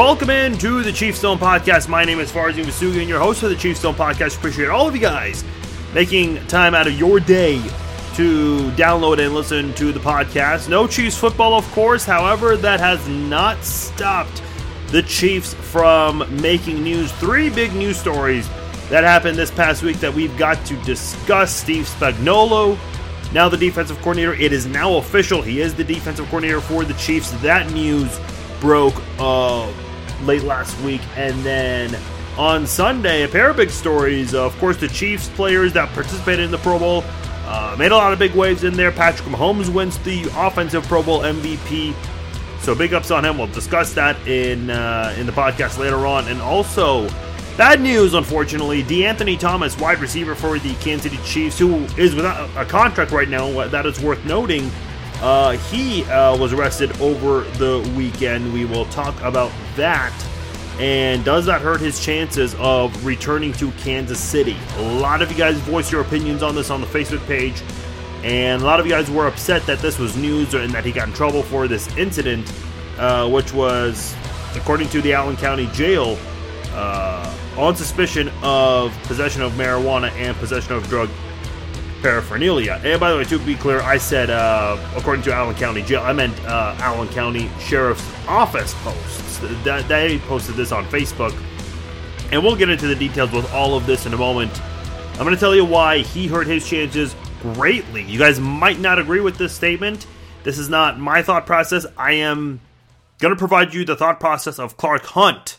Welcome in to the Chief Zone Podcast. My name is Farzin Vasugi, and your host of the Chief Zone Podcast. Appreciate all of you guys making time out of your day to download and listen to the podcast. No Chiefs football, of course. However, that has not stopped the Chiefs from making news. Three big news stories that happened this past week that we've got to discuss. Steve Spagnuolo, now the defensive coordinator. It is now official. He is the defensive coordinator for the Chiefs. That news broke uh, late last week. And then on Sunday, a pair of big stories. Of course, the Chiefs players that participated in the Pro Bowl uh, made a lot of big waves in there. Patrick Mahomes wins the offensive Pro Bowl MVP. So big ups on him. We'll discuss that in uh, in the podcast later on. And also, bad news, unfortunately, DeAnthony Thomas, wide receiver for the Kansas City Chiefs, who is without a contract right now. That is worth noting. Uh, he uh, was arrested over the weekend. We will talk about that. And does that hurt his chances of returning to Kansas City? A lot of you guys voiced your opinions on this on the Facebook page. And a lot of you guys were upset that this was news and that he got in trouble for this incident, uh, which was, according to the Allen County Jail, uh, on suspicion of possession of marijuana and possession of drug paraphernalia. And by the way, to be clear, I said uh, according to Allen County Jail. I meant uh, Allen County Sheriff's Office posts. That they posted this on Facebook, and we'll get into the details with all of this in a moment. I'm going to tell you why he hurt his chances greatly. You guys might not agree with this statement. This is not my thought process. I am going to provide you the thought process of Clark Hunt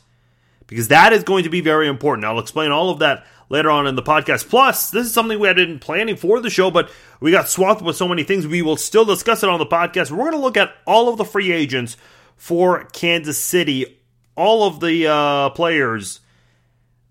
because that is going to be very important. I'll explain all of that later on in the podcast. Plus, this is something we had been planning for the show, but we got swamped with so many things. We will still discuss it on the podcast. We're going to look at all of the free agents for Kansas City, all of the uh, players,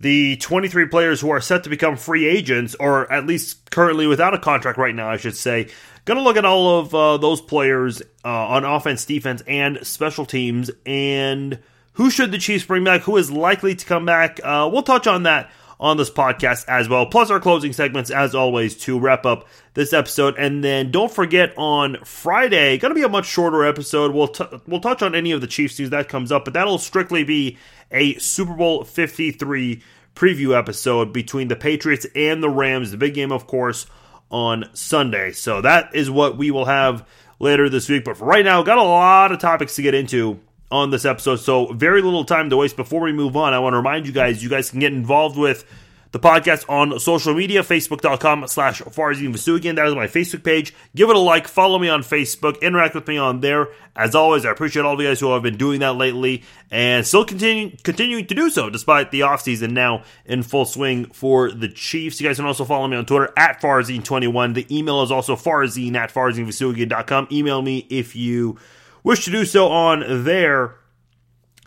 the 23 players who are set to become free agents, or at least currently without a contract right now, I should say. Going to look at all of uh, those players uh, on offense, defense, and special teams, and who should the Chiefs bring back? Who is likely to come back? Uh, we'll touch on that on this podcast as well. Plus our closing segments, as always, to wrap up this episode. And then don't forget on Friday, going to be a much shorter episode. We'll t- we'll touch on any of the Chiefs news that comes up, but that'll strictly be a Super Bowl 53 preview episode between the Patriots and the Rams. The big game, of course, on Sunday. So that is what we will have later this week. But for right now, got a lot of topics to get into on this episode. So, very little time to waste. Before we move on, I want to remind you guys you guys can get involved with the podcast on social media, facebook.com slash Farzin Vousoughian. That is my Facebook page. Give it a like, follow me on Facebook, interact with me on there. As always, I appreciate all of you guys who have been doing that lately and still continue, continuing to do so despite the offseason now in full swing for the Chiefs. You guys can also follow me on Twitter at Farzin21. The email is also farzine at farzinvousoughian.com. Email me if you wish to do so on there.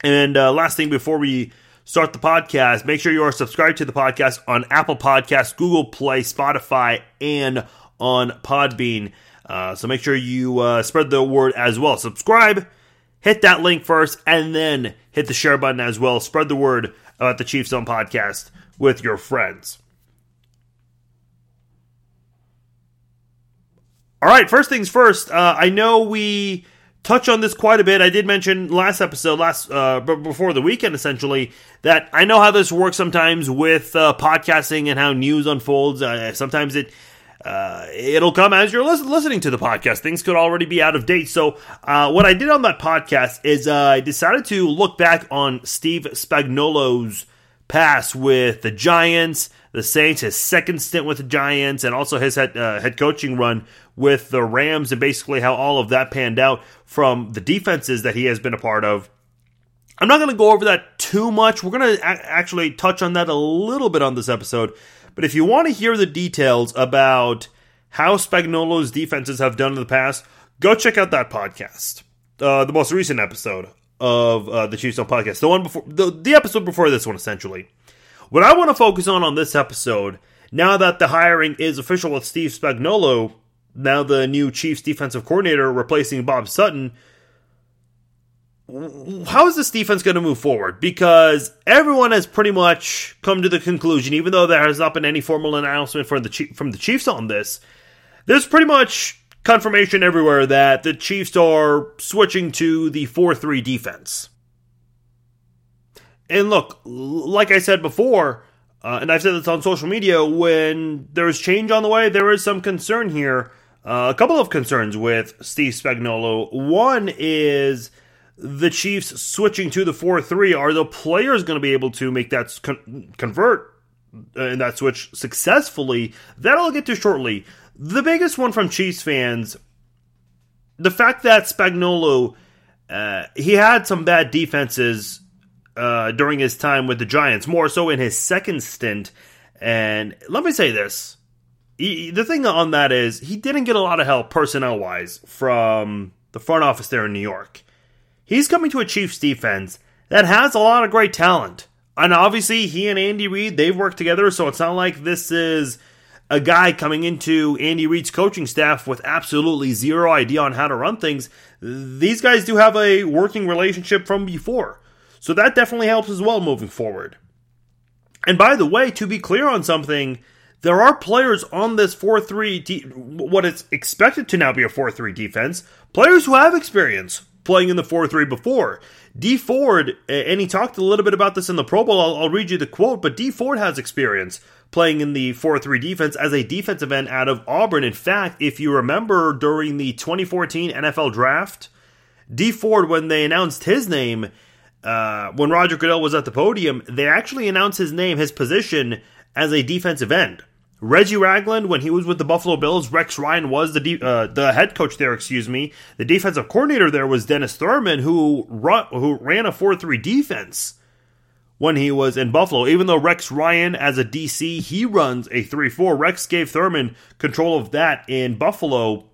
And uh, last thing before we start the podcast, make sure you are subscribed to the podcast on Apple Podcasts, Google Play, Spotify, and on Podbean. Uh, so make sure you uh, spread the word as well. Subscribe, hit that link first, and then hit the share button as well. Spread the word about the Chiefs Zone podcast with your friends. All right, first things first. Uh, I know we touch on this quite a bit. I did mention last episode, last uh, before the weekend, essentially, that I know how this works sometimes with uh, podcasting and how news unfolds. Uh, sometimes it uh, it'll come as you're listening to the podcast. Things could already be out of date. So, uh, what I did on that podcast is uh, I decided to look back on Steve Spagnuolo's pass with the Giants, the Saints, his second stint with the Giants, and also his head, uh, head coaching run with the Rams, and basically how all of that panned out from the defenses that he has been a part of. I'm not going to go over that too much. We're going to actually touch on that a little bit on this episode. But if you want to hear the details about how Spagnuolo's defenses have done in the past, go check out that podcast, uh, the most recent episode of uh, the Chiefs Zone podcast, the one before the, the episode before this one, essentially. What I want to focus on on this episode, now that the hiring is official with Steve Spagnuolo, now the new Chiefs defensive coordinator replacing Bob Sutton, how is this defense going to move forward? Because everyone has pretty much come to the conclusion, even though there has not been any formal announcement from the from the Chiefs on this, there's pretty much confirmation everywhere that the Chiefs are switching to the 4 3 defense. And look, like I said before, uh, and I've said this on social media, when there's change on the way, there is some concern here. Uh, a couple of concerns with Steve Spagnuolo. One is the Chiefs switching to the 4 3. Are the players going to be able to make that con- convert and that switch successfully? That I'll get to shortly. The biggest one from Chiefs fans the fact that Spagnuolo uh, he had some bad defenses uh, during his time with the Giants, more so in his second stint. And let me say this: he, the thing on that is he didn't get a lot of help personnel wise from the front office there in New York. He's coming to a Chiefs defense that has a lot of great talent, and obviously he and Andy Reid they've worked together, so it's not like this is a guy coming into Andy Reid's coaching staff with absolutely zero idea on how to run things. These guys do have a working relationship from before. So that definitely helps as well moving forward. And by the way, to be clear on something, there are players on this 4 3, de- what is expected to now be a 4 3 defense, players who have experience playing in the 4 3 before. D Ford, and he talked a little bit about this in the Pro Bowl, I'll, I'll read you the quote, but D Ford has experience playing in the 4 3 defense as a defensive end out of Auburn. In fact, if you remember during the 2014 NFL draft, D Ford, when they announced his name, uh, when Roger Goodell was at the podium, they actually announced his name, his position, as a defensive end. Reggie Ragland, when he was with the Buffalo Bills, Rex Ryan was the de- uh, the head coach there. Excuse me. The defensive coordinator there was Dennis Thurman, who run, who ran a four three defense when he was in Buffalo. Even though Rex Ryan, as a DC, he runs a 3 4. Rex gave Thurman control of that in Buffalo.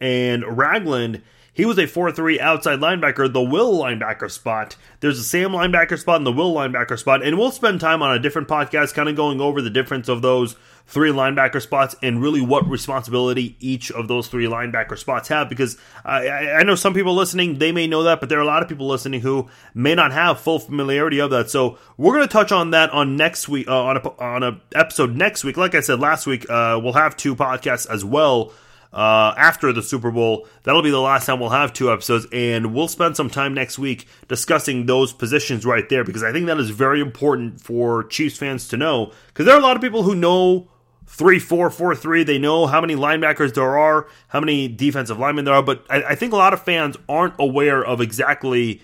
And Ragland, he was a 4 3 outside linebacker, the will linebacker spot. There's a Sam linebacker spot and the will linebacker spot. And we'll spend time on a different podcast kind of going over the difference of those three linebacker spots and really what responsibility each of those three linebacker spots have. Because I, I know some people listening, they may know that, but there are a lot of people listening who may not have full familiarity of that. So we're going to touch on that on next week, uh, on a on a episode next week. Like I said last week, uh, we'll have two podcasts as well. Uh, after the Super Bowl. That'll be the last time we'll have two episodes, and we'll spend some time next week discussing those positions right there because I think that is very important for Chiefs fans to know. Because there are a lot of people who know three four four three. They know how many linebackers there are, how many defensive linemen there are, but I, I think a lot of fans aren't aware of exactly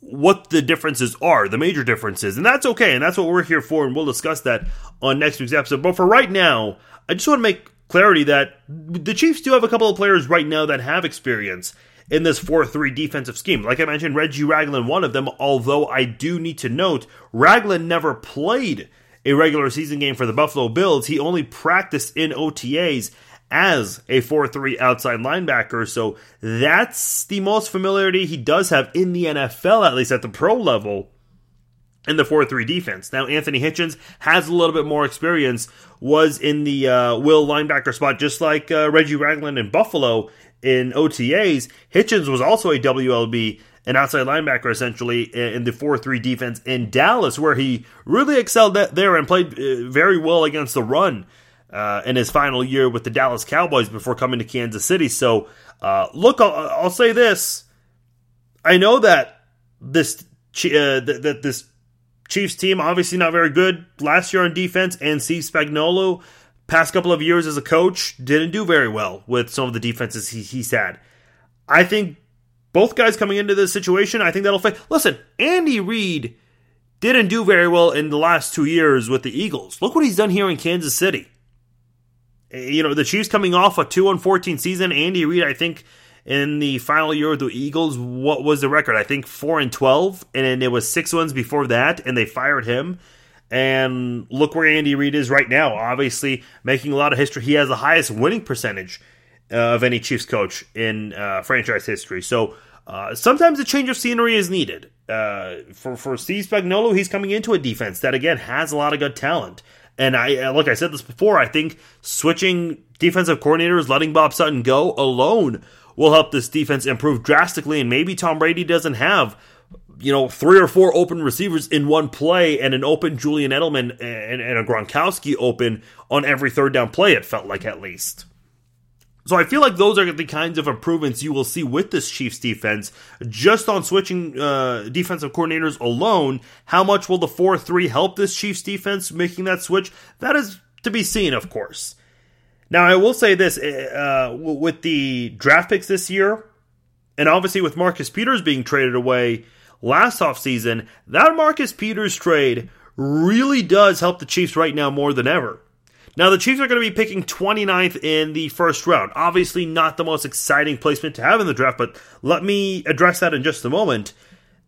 what the differences are, the major differences, and that's okay, and that's what we're here for, and we'll discuss that on next week's episode. But for right now, I just want to make clarity that the Chiefs do have a couple of players right now that have experience in this 4-3 defensive scheme. Like I mentioned, Reggie Ragland, one of them, although I do need to note, Ragland never played a regular season game for the Buffalo Bills. He only practiced in OTAs as a 4 3 outside linebacker. So that's the most familiarity he does have in the NFL, at least at the pro level, in the 4 3 defense. Now, Anthony Hitchens has a little bit more experience, was in the uh, will linebacker spot, just like uh, Reggie Ragland in Buffalo in OTAs. Hitchens was also a WLB an outside linebacker essentially in the 4-3 defense in Dallas, where he really excelled there and played uh, very well against the run uh, in his final year with the Dallas Cowboys before coming to Kansas City. So, uh, look, I'll, I'll, say this: I know that this uh, that this Chiefs team obviously not very good last year on defense, and Steve Spagnuolo past couple of years as a coach didn't do very well with some of the defenses he, he's had. I think both guys coming into this situation, I think that'll fit. Listen, Andy Reid didn't do very well in the last two years with the Eagles. Look what he's done here in Kansas City. Eh, you know, the Chiefs coming off a 2 on 14 season. Andy Reid, I think, in the final year of the Eagles, what was the record? I think 4 and 12, and it was six wins before that, and they fired him. And look where Andy Reid is right now. Obviously, making a lot of history. He has the highest winning percentage uh, of any Chiefs coach in uh, franchise history. So uh, sometimes a change of scenery is needed. Uh, for for Steve Spagnuolo, he's coming into a defense that again has a lot of good talent. And I uh, look, I said this before. I think switching defensive coordinators, letting Bob Sutton go alone, will help this defense improve drastically. And maybe Tom Brady doesn't have you know, three or four open receivers in one play and an open Julian Edelman and, and, a Gronkowski open on every third down play, it felt like at least. So I feel like those are the kinds of improvements you will see with this Chiefs defense. Just on switching uh, defensive coordinators alone, how much will the 4 3 help this Chiefs defense making that switch? That is to be seen, of course. Now, I will say this uh, with the draft picks this year, and obviously with Marcus Peters being traded away last offseason, that Marcus Peters trade really does help the Chiefs right now more than ever. Now, the Chiefs are going to be picking 29th in the first round. Obviously, not the most exciting placement to have in the draft, but let me address that in just a moment.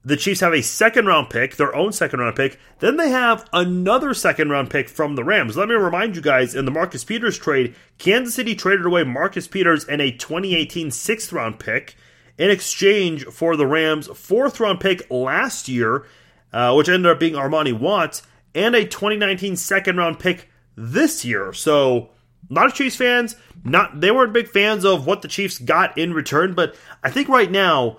The Chiefs have a second round pick, their own second round pick. Then they have another second round pick from the Rams. Let me remind you guys in the Marcus Peters trade, Kansas City traded away Marcus Peters and a 2018 sixth round pick in exchange for the Rams' fourth round pick last year, uh, which ended up being Armani Watts, and a 2019 second round pick this year. So, a lot of Chiefs fans, not they weren't big fans of what the Chiefs got in return, but I think right now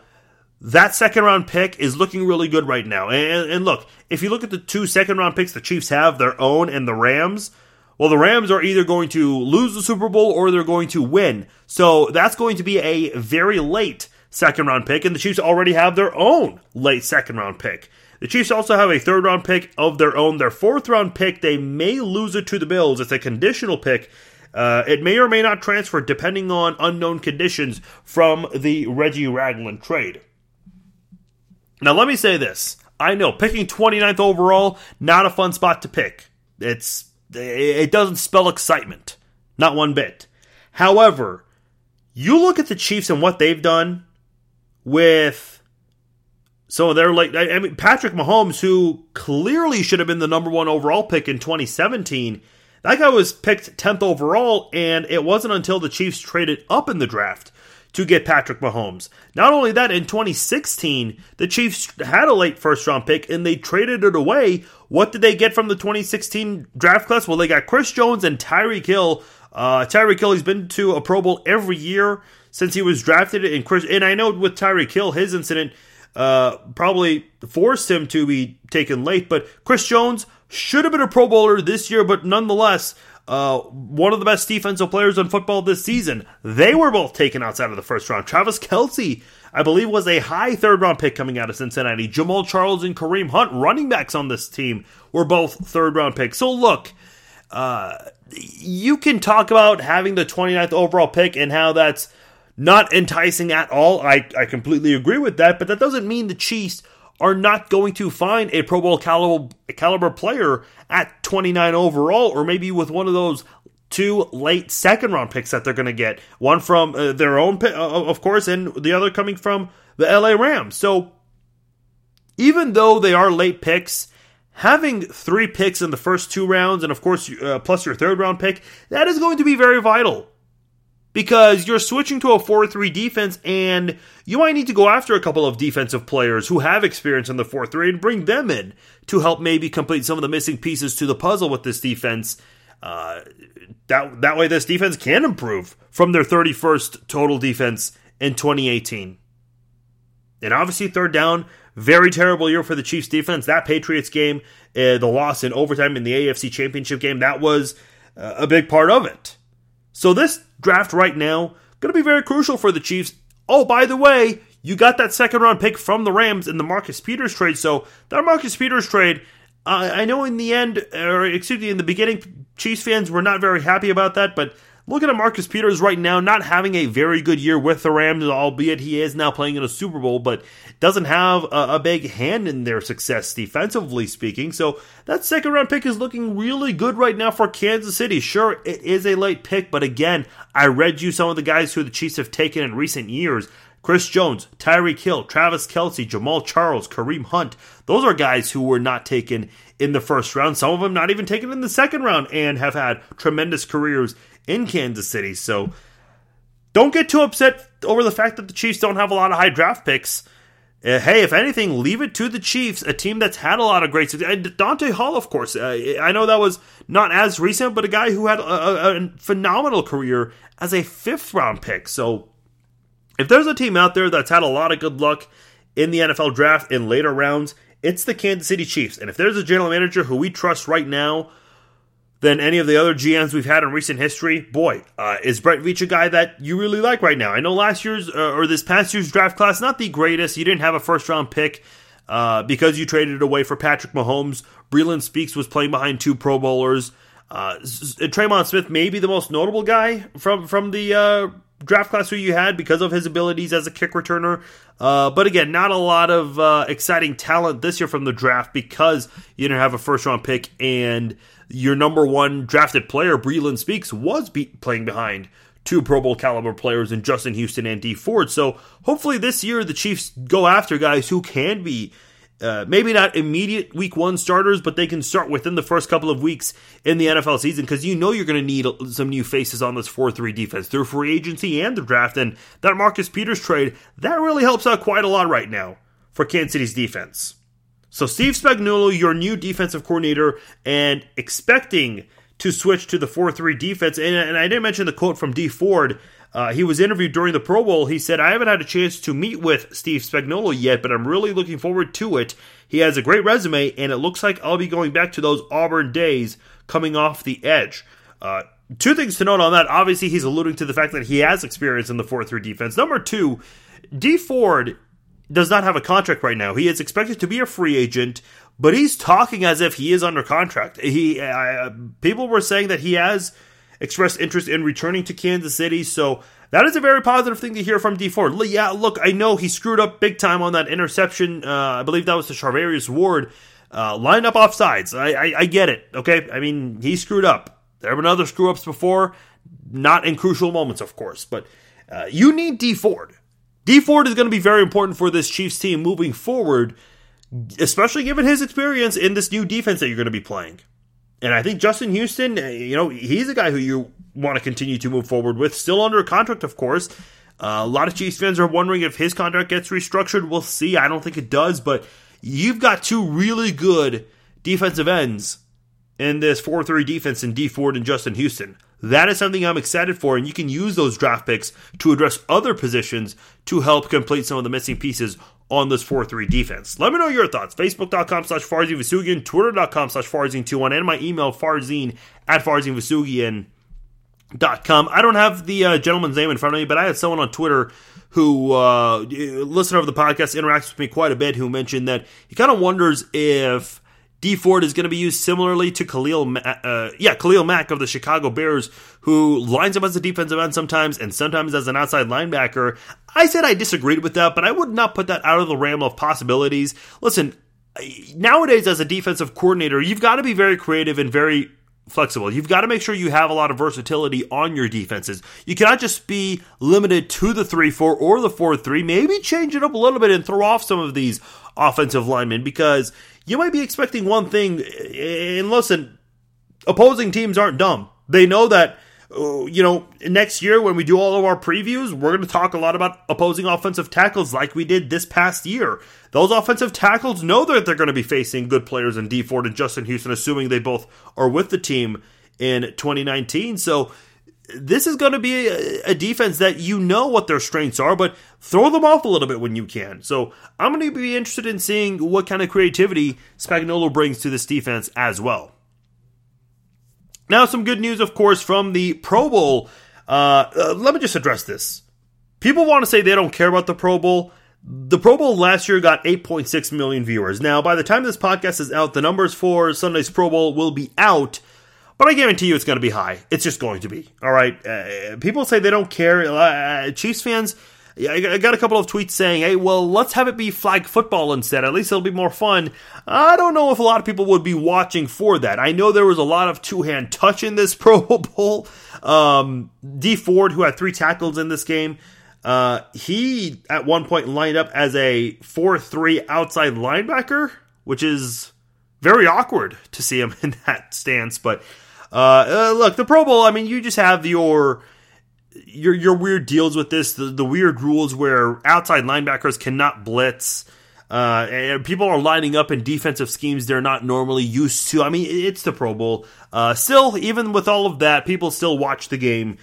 that second round pick is looking really good right now. And, and look, if you look at the two second round picks the Chiefs have, their own and the Rams, well, the Rams are either going to lose the Super Bowl or they're going to win. So that's going to be a very late second round pick, and the Chiefs already have their own late second round pick. The Chiefs also have a third round pick of their own. Their fourth round pick, they may lose it to the Bills. It's a conditional pick. Uh, it may or may not transfer depending on unknown conditions from the Reggie Ragland trade. Now, let me say this. I know picking 29th overall, not a fun spot to pick. It's it doesn't spell excitement, not one bit. However, you look at the Chiefs and what they've done with so they're like, I mean, Patrick Mahomes, who clearly should have been the number one overall pick in 2017, that guy was picked 10th overall, and it wasn't until the Chiefs traded up in the draft to get Patrick Mahomes. Not only that, in 2016, the Chiefs had a late first round pick and they traded it away. What did they get from the 2016 draft class? Well, they got Chris Jones and Tyreek Hill. Uh, Tyreek Hill, he's been to a Pro Bowl every year since he was drafted. And Chris, and I know with Tyreek Hill, his incident uh, probably forced him to be taken late. But Chris Jones should have been a Pro Bowler this year, but nonetheless, uh, one of the best defensive players in football this season. They were both taken outside of the first round. Travis Kelce, I believe, was a high third round pick coming out of Cincinnati. Jamaal Charles and Kareem Hunt, running backs on this team, were both third round picks. So look, uh, you can talk about having the 29th overall pick and how that's not enticing at all. I, I completely agree with that, but that doesn't mean the Chiefs are not going to find a Pro Bowl caliber, caliber player at 29 overall, or maybe with one of those two late second round picks that they're going to get. One from uh, their own, pick, uh, of course, and the other coming from the LA Rams. So even though they are late picks, having three picks in the first two rounds, and of course, uh, plus your third round pick, that is going to be very vital because you're switching to a 4 3 defense and you might need to go after a couple of defensive players who have experience in the 4 3 and bring them in to help maybe complete some of the missing pieces to the puzzle with this defense. Uh, that, that way, this defense can improve from their 31st total defense in 2018. And obviously, third down, very terrible year for the Chiefs defense. That Patriots game, uh, the loss in overtime in the AFC Championship game, that was uh, a big part of it. So this draft right now going to be very crucial for the Chiefs. Oh, by the way, you got that second round pick from the Rams in the Marcus Peters trade. So that Marcus Peters trade, I know in the end, or excuse me, in the beginning, Chiefs fans were not very happy about that, but Looking at Marcus Peters right now, not having a very good year with the Rams, albeit he is now playing in a Super Bowl, but doesn't have a, a, big hand in their success defensively speaking. So that second round pick is looking really good right now for Kansas City. Sure, it is a late pick, but again, I read you some of the guys who the Chiefs have taken in recent years. Chris Jones, Tyreek Hill, Travis Kelce, Jamaal Charles, Kareem Hunt. Those are guys who were not taken in the first round. Some of them not even taken in the second round and have had tremendous careers in Kansas City. So don't get too upset over the fact that the Chiefs don't have a lot of high draft picks. Uh, hey, if anything, leave it to the Chiefs, a team that's had a lot of great success. Dante Hall, of course. Uh, I know that was not as recent, but a guy who had a, a, a phenomenal career as a fifth round pick. So if there's a team out there that's had a lot of good luck in the NFL draft in later rounds, it's the Kansas City Chiefs. And if there's a general manager who we trust right now than any of the other GMs we've had in recent history. Boy, uh, is Brett Veach a guy that you really like right now? I know last year's uh, or this past year's draft class not the greatest. You didn't have a first round pick uh, because you traded it away for Patrick Mahomes. Breeland Speaks was playing behind two Pro Bowlers. Uh, Tremon Smith may be the most notable guy from from the uh, draft class who you had because of his abilities as a kick returner. Uh, but again, not a lot of uh, exciting talent this year from the draft because you didn't have a first round pick and your number one drafted player, Breeland Speaks, was be- playing behind two Pro Bowl caliber players in Justin Houston and D Ford. So hopefully this year the Chiefs go after guys who can be uh, maybe not immediate week one starters, but they can start within the first couple of weeks in the NFL season because you know you're going to need some new faces on this 4 3 defense through free agency and the draft. And that Marcus Peters trade, that really helps out quite a lot right now for Kansas City's defense. So, Steve Spagnuolo, your new defensive coordinator, and expecting to switch to the 4 3 defense. And, and I didn't mention the quote from D Ford uh, he was interviewed during the Pro Bowl. He said, I haven't had a chance to meet with Steve Spagnuolo yet, but I'm really looking forward to it. He has a great resume, and it looks like I'll be going back to those Auburn days coming off the edge. Uh, two things to note on that. Obviously, he's alluding to the fact that he has experience in the 4 3 defense. Number two, D Ford does not have a contract right now. He is expected to be a free agent, but he's talking as if he is under contract. He uh, people were saying that he has expressed interest in returning to Kansas City. So that is a very positive thing to hear from Dee Ford. Yeah, look, I know he screwed up big time on that interception. Uh, I believe that was to Charvarius Ward. Uh, lined up off sides. I, I, I get it. Okay, I mean he screwed up. There have been other screw ups before, not in crucial moments, of course. But uh, you need D Ford. D Ford is going to be very important for this Chiefs team moving forward, especially given his experience in this new defense that you're going to be playing. And I think Justin Houston, uh, you know, he's a guy who you want to continue to move forward with. Still under contract, of course. Uh, a lot of Chiefs fans are wondering if his contract gets restructured. We'll see. I don't think it does, but you've got two really good defensive ends in this 4 3 defense in D Ford and Justin Houston. That is something I'm excited for, and you can use those draft picks to address other positions to help complete some of the missing pieces on this 4-3 defense. Let me know your thoughts. Facebook.com slash Farzin Vousoughian, Twitter.com slash Farzin21, and my email, farzine at FarzinVousoughian.com. I don't have the uh, gentleman's name in front of me, but I had someone on Twitter who, uh, listener of the podcast, interacts with me quite a bit, who mentioned that he kind of wonders if D Ford is going to be used similarly to Khalil, uh, yeah, Khalil Mack of the Chicago Bears, who lines up as a defensive end sometimes and sometimes as an outside linebacker. I said I disagreed with that, but I would not put that out of the realm of possibilities. Listen, nowadays as a defensive coordinator, you've got to be very creative and very flexible. You've got to make sure you have a lot of versatility on your defenses. You cannot just be limited to the 3 4 or the 4 3. Maybe change it up a little bit and throw off some of these offensive linemen because you might be expecting one thing. And listen, opposing teams aren't dumb. They know that, Uh, you know, next year when we do all of our previews, we're going to talk a lot about opposing offensive tackles like we did this past year. Those offensive tackles know that they're going to be facing good players in D Ford and Justin Houston, assuming they both are with the team in 2019. So, this is going to be a, defense that you know what their strengths are, but throw them off a little bit when you can. So I'm going to be interested in seeing what kind of creativity Spagnuolo brings to this defense as well. Now, some good news, of course, from the Pro Bowl. Uh, uh, let me just address this. People want to say they don't care about the Pro Bowl. The Pro Bowl last year got 8.6 million viewers. Now, by the time this podcast is out, the numbers for Sunday's Pro Bowl will be out. But I guarantee you it's going to be high. It's just going to be. All right. Uh, people say they don't care. Uh, Chiefs fans, I got a couple of tweets saying, hey, well, let's have it be flag football instead. At least it'll be more fun. I don't know if a lot of people would be watching for that. I know there was a lot of two hand touch in this Pro Bowl. Um, Dee Ford, who had three tackles in this game, uh, he at one point lined up as a 4 3 outside linebacker, which is very awkward to see him in that stance. But uh, uh, look, the Pro Bowl. I mean, you just have your your your weird deals with this. The, the weird rules where outside linebackers cannot blitz. Uh, and people are lining up in defensive schemes they're not normally used to. I mean, it's the Pro Bowl. Uh, still, even with all of that, people still watch the game.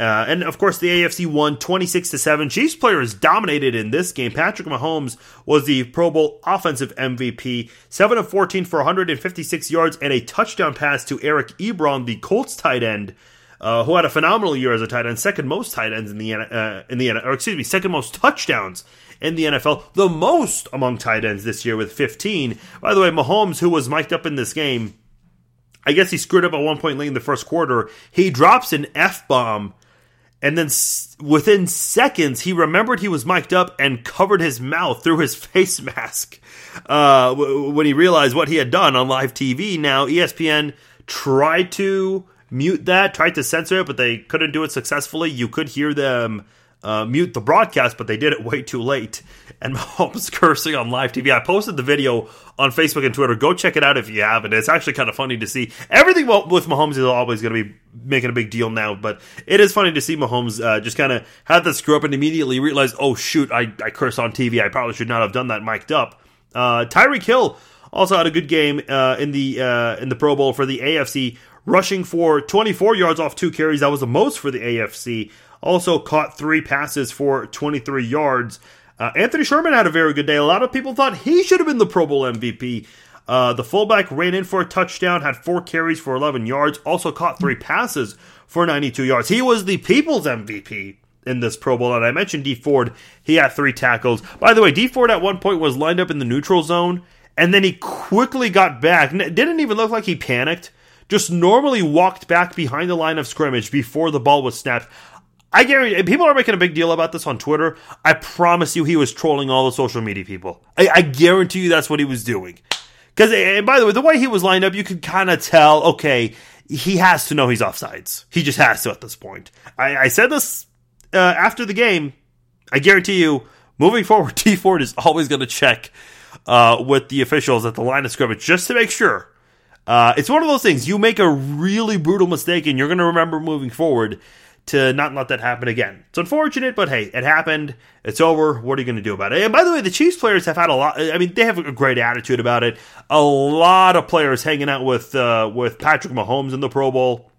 Uh, and of course, the AFC won 26 to 7. Chiefs players dominated in this game. Patrick Mahomes was the Pro Bowl offensive MVP, 7 of 14 for 156 yards and a touchdown pass to Eric Ebron, the Colts tight end. Uh, who had a phenomenal year as a tight end, second most tight ends in the uh, in the or excuse me, second most touchdowns in the NFL, the most among tight ends this year with 15. By the way, Mahomes, who was mic'd up in this game, I guess he screwed up at one point late in the first quarter. He drops an f bomb and then within seconds, he remembered he was mic'd up and covered his mouth through his face mask uh, when he realized what he had done on live TV. Now, ESPN tried to mute that, tried to censor it, but they couldn't do it successfully. You could hear them uh, mute the broadcast, but they did it way too late. And Mahomes cursing on live TV. I posted the video on Facebook and Twitter. Go check it out if you haven't. It's actually kind of funny to see. Everything with Mahomes is always going to be making a big deal now, but it is funny to see Mahomes uh, just kind of have that screw up and immediately realize, oh shoot, I, I on TV. I probably should not have done that mic'd up. Uh, Tyreek Hill also had a good game uh, in the uh, in the Pro Bowl for the AFC, rushing for 24 yards off two carries. That was the most for the AFC. Also caught three passes for 23 yards. Uh, Anthony Sherman had a very good day. A lot of people thought he should have been the Pro Bowl MVP. Uh, the fullback ran in for a touchdown, had four carries for 11 yards, also caught three passes for 92 yards. He was the people's MVP in this Pro Bowl. And I mentioned D Ford, he had three tackles. By the way, D Ford at one point was lined up in the neutral zone, and then he quickly got back. Didn't even look like he panicked. Just normally walked back behind the line of scrimmage before the ball was snapped. I guarantee people are making a big deal about this on Twitter. I promise you, he was trolling all the social media people. I, I guarantee you that's what he was doing. Because, and by the way, the way he was lined up, you could kind of tell. Okay, he has to know he's offsides. He just has to at this point. I, I said this uh, after the game. I guarantee you, moving forward, D Ford is always going to check uh, with the officials at the line of scrimmage just to make sure. Uh, it's one of those things. You make a really brutal mistake, and you're going to remember moving forward to not let that happen again. It's unfortunate, but hey, it happened. It's over. What are you going to do about it? And by the way, the Chiefs players have had a lot. I mean, they have a great attitude about it. A lot of players hanging out with uh, with Patrick Mahomes in the Pro Bowl.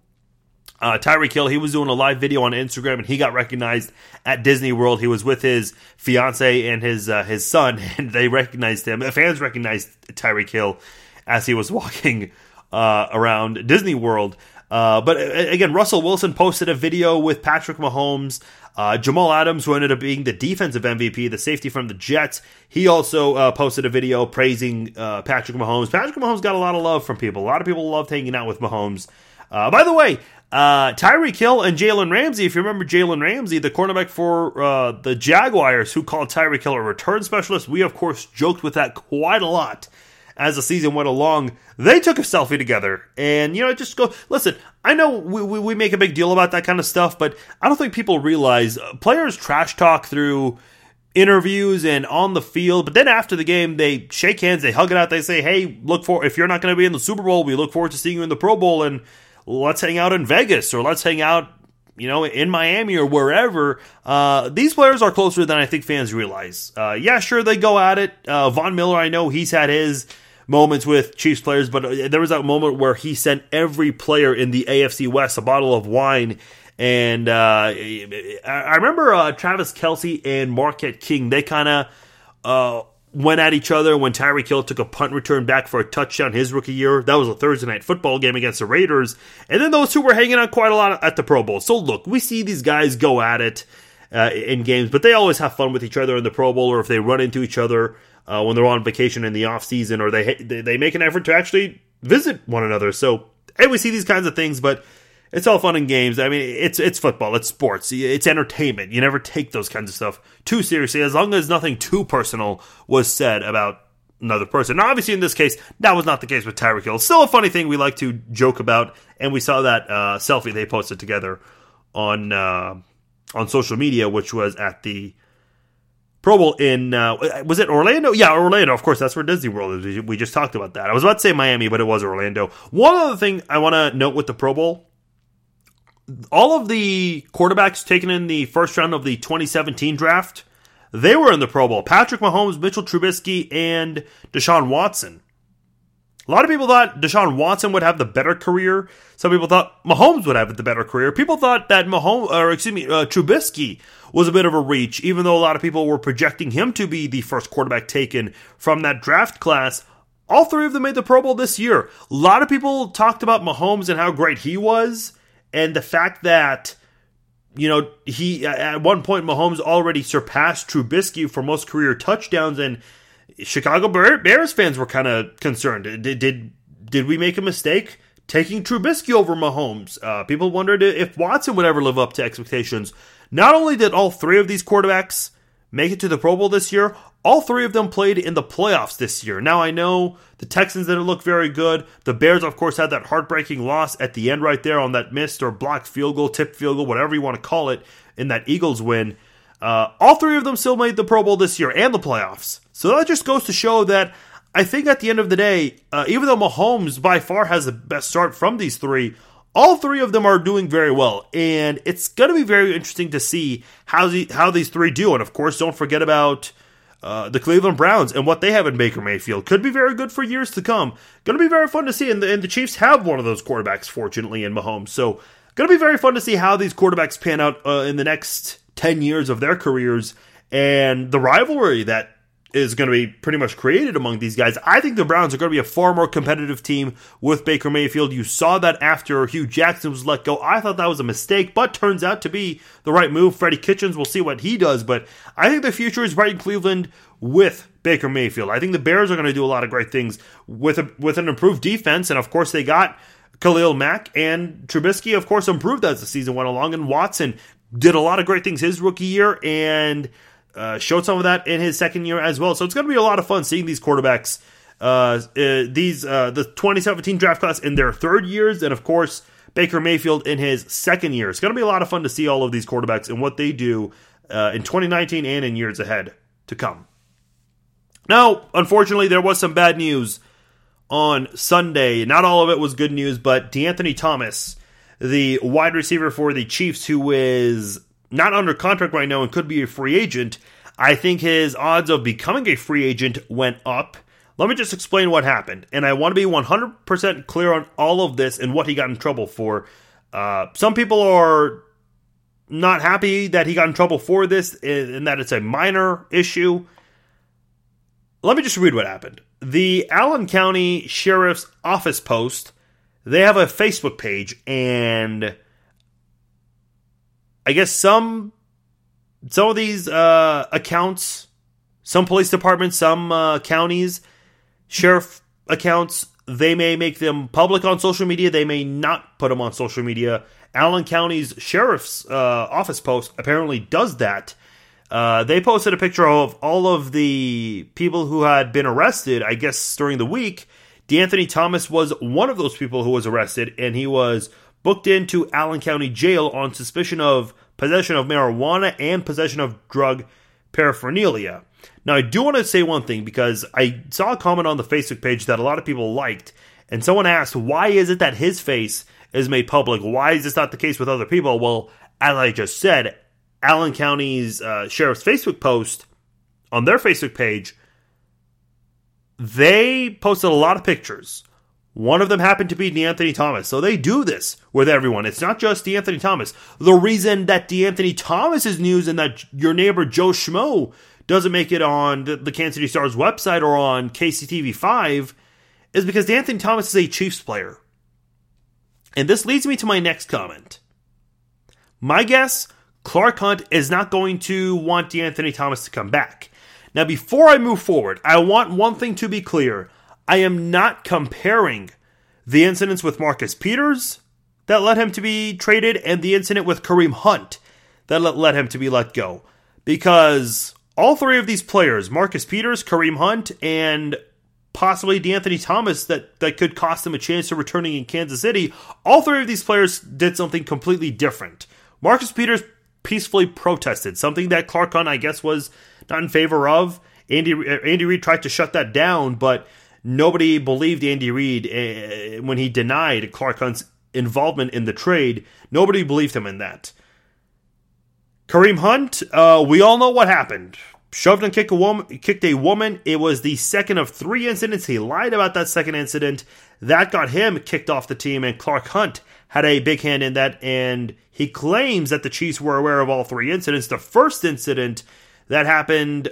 Uh, Tyreek Hill, he was doing a live video on Instagram and he got recognized at Disney World. He was with his fiance and his uh, his son, and they recognized him. The fans recognized Tyreek Hill as he was walking uh, around Disney World. Uh, but again, Russell Wilson posted a video with Patrick Mahomes. Uh, Jamal Adams, who ended up being the defensive MVP, the safety from the Jets, he also uh, posted a video praising uh, Patrick Mahomes. Patrick Mahomes got a lot of love from people. A lot of people loved hanging out with Mahomes. Uh, by the way, uh, Tyreek Hill and Jalen Ramsey, if you remember Jalen Ramsey, the cornerback for uh, the Jaguars, who called Tyreek Hill a return specialist, we of course joked with that quite a lot as the season went along, they took a selfie together. And, you know, just go, listen, I know we, we, we make a big deal about that kind of stuff, but I don't think people realize uh, players trash talk through interviews and on the field, but then after the game, they shake hands, they hug it out, they say, hey, look for, if you're not going to be in the Super Bowl, we look forward to seeing you in the Pro Bowl, and let's hang out in Vegas, or let's hang out you know, in Miami or wherever, uh, these players are closer than I think fans realize. Uh, yeah, sure, they go at it. Uh, Von Miller, I know he's had his moments with Chiefs players, but uh, there was that moment where he sent every player in the AFC West a bottle of wine. And uh, I remember uh, Travis Kelce and Marquette King, they kind of uh, went at each other when Tyreek Hill took a punt return back for a touchdown his rookie year. That was a Thursday night football game against the Raiders. And then those two were hanging out quite a lot at the Pro Bowl. So look, we see these guys go at it uh, in games, but they always have fun with each other in the Pro Bowl or if they run into each other uh, when they're on vacation in the off season, or they they make an effort to actually visit one another. So, hey, we see these kinds of things, but it's all fun and games. I mean, it's it's football, it's sports, it's entertainment. You never take those kinds of stuff too seriously, as long as nothing too personal was said about another person. Now, obviously, in this case, that was not the case with Tyreek Hill. Still a funny thing we like to joke about, and we saw that uh, selfie they posted together on uh, on social media, which was at the Pro Bowl in uh, was it Orlando? Yeah, Orlando. Of course, that's where Disney World is. We just talked about that. I was about to say Miami, but it was Orlando. One other thing I want to note with the Pro Bowl: all of the quarterbacks taken in the first round of the 2017 draft, they were in the Pro Bowl. Patrick Mahomes, Mitchell Trubisky, and Deshaun Watson. A lot of people thought Deshaun Watson would have the better career. Some people thought Mahomes would have the better career. People thought that Mahomes, or excuse me, uh, Trubisky was a bit of a reach, even though a lot of people were projecting him to be the first quarterback taken from that draft class. All three of them made the Pro Bowl this year. A lot of people talked about Mahomes and how great he was, and the fact that you know he at one point Mahomes already surpassed Trubisky for most career touchdowns and Chicago Bears fans were kind of concerned. Did, did did we make a mistake taking Trubisky over Mahomes? Uh, people wondered if Watson would ever live up to expectations. Not only did all three of these quarterbacks make it to the Pro Bowl this year, all three of them played in the playoffs this year. Now I know the Texans didn't look very good. The Bears, of course, had that heartbreaking loss at the end right there on that missed or blocked field goal, tip field goal, whatever you want to call it, in that Eagles win. Uh, all three of them still made the Pro Bowl this year and the playoffs. So that just goes to show that I think at the end of the day, uh, even though Mahomes by far has the best start from these three, all three of them are doing very well, and it's going to be very interesting to see how the, how these three do. And of course, don't forget about uh, the Cleveland Browns and what they have in Baker Mayfield. Could be very good for years to come. Going to be very fun to see, and the, and the Chiefs have one of those quarterbacks, fortunately, in Mahomes. So going to be very fun to see how these quarterbacks pan out uh, in the next 10 years of their careers and the rivalry that is going to be pretty much created among these guys. I think the Browns are going to be a far more competitive team with Baker Mayfield. You saw that after Hue Jackson was let go. I thought that was a mistake, but turns out to be the right move. Freddie Kitchens, we'll see what he does, but I think the future is bright in Cleveland with Baker Mayfield. I think the Bears are going to do a lot of great things with a, with an improved defense, and of course they got Khalil Mack and Trubisky, of course, improved as the season went along, and Watson did a lot of great things his rookie year and uh, showed some of that in his second year as well. So it's going to be a lot of fun seeing these quarterbacks, uh, uh, these uh, the 2017 draft class in their third years, and of course Baker Mayfield in his second year. It's going to be a lot of fun to see all of these quarterbacks and what they do in 2019 and in years ahead to come. Now, unfortunately, there was some bad news on Sunday. Not all of it was good news, but DeAnthony Thomas the wide receiver for the Chiefs, who is not under contract right now and could be a free agent, I think his odds of becoming a free agent went up. Let me just explain what happened. And I want to be 100% clear on all of this and what he got in trouble for. Uh, some people are not happy that he got in trouble for this and that it's a minor issue. Let me just read what happened. The Allen County Sheriff's Office post they have a Facebook page, and I guess some some of these uh, accounts, some police departments, some uh, counties, sheriff accounts, they may make them public on social media. They may not put them on social media. Allen County's sheriff's uh, office post apparently does that. Uh, they posted a picture of all of the people who had been arrested, I guess, during the week, DeAnthony Thomas was one of those people who was arrested, and he was booked into Allen County Jail on suspicion of possession of marijuana and possession of drug paraphernalia. Now, I do want to say one thing because I saw a comment on the Facebook page that a lot of people liked, and someone asked, why is it that his face is made public? Why is this not the case with other people? Well, as I just said, Allen County's uh, sheriff's Facebook post on their Facebook page they posted a lot of pictures. One of them happened to be DeAnthony Thomas. So they do this with everyone. It's not just DeAnthony Thomas. The reason that DeAnthony Thomas is news and that your neighbor Joe Schmo doesn't make it on the Kansas City Stars website or on KCTV5 is because DeAnthony Thomas is a Chiefs player. And this leads me to my next comment. My guess Clark Hunt is not going to want DeAnthony Thomas to come back. Now, before I move forward, I want one thing to be clear. I am not comparing the incidents with Marcus Peters that led him to be traded and the incident with Kareem Hunt that led him to be let go. Because all three of these players, Marcus Peters, Kareem Hunt, and possibly DeAnthony Thomas, that, that could cost him a chance of returning in Kansas City, all three of these players did something completely different. Marcus Peters peacefully protested, something that Clark Hunt, I guess, was not in favor of. Andy Andy Reid tried to shut that down, but nobody believed Andy Reid uh, when he denied Clark Hunt's involvement in the trade. Nobody believed him in that. Kareem Hunt, uh, we all know what happened. shoved and kicked a woman. Kicked a woman. It was the second of three incidents. He lied about that second incident. That got him kicked off the team, and Clark Hunt had a big hand in that. And he claims that the Chiefs were aware of all three incidents. The first incident that happened,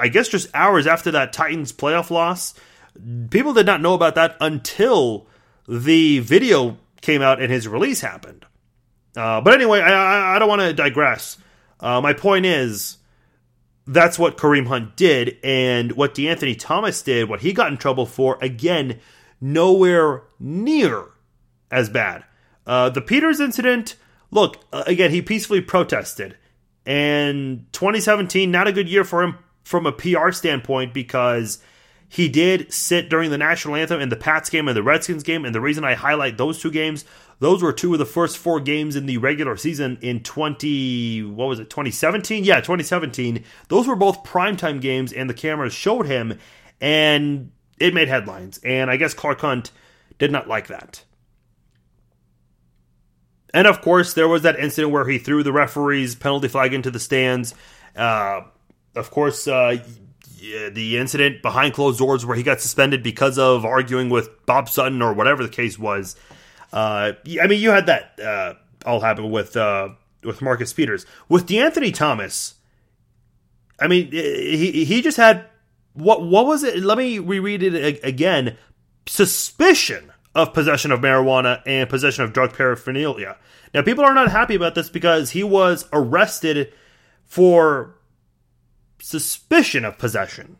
I guess, just hours after that Titans playoff loss. People did not know about that until the video came out and his release happened. Uh, but anyway, I, I don't want to digress. Uh, my point is, that's what Kareem Hunt did, and what De'Anthony Thomas did, what he got in trouble for, again, nowhere near as bad. Uh, the Peters incident, look, uh, again, he peacefully protested. And 2017, not a good year for him from a PR standpoint because he did sit during the national anthem in the Pats game and the Redskins game. And the reason I highlight those two games those were two of the first four games in the regular season in 20, what was it, 2017? Yeah, 2017. Those were both primetime games, and the cameras showed him, and it made headlines. And I guess Clark Hunt did not like that. And of course, there was that incident where he threw the referee's penalty flag into the stands. Uh, of course, uh, the incident behind closed doors where he got suspended because of arguing with Bob Sutton or whatever the case was. Uh, I mean, you had that uh, all happen with uh, with Marcus Peters. With De'Anthony Thomas, I mean, he he just had what what was it? Let me reread it again. Suspicion of possession of marijuana and possession of drug paraphernalia. Now, people are not happy about this because he was arrested for suspicion of possession.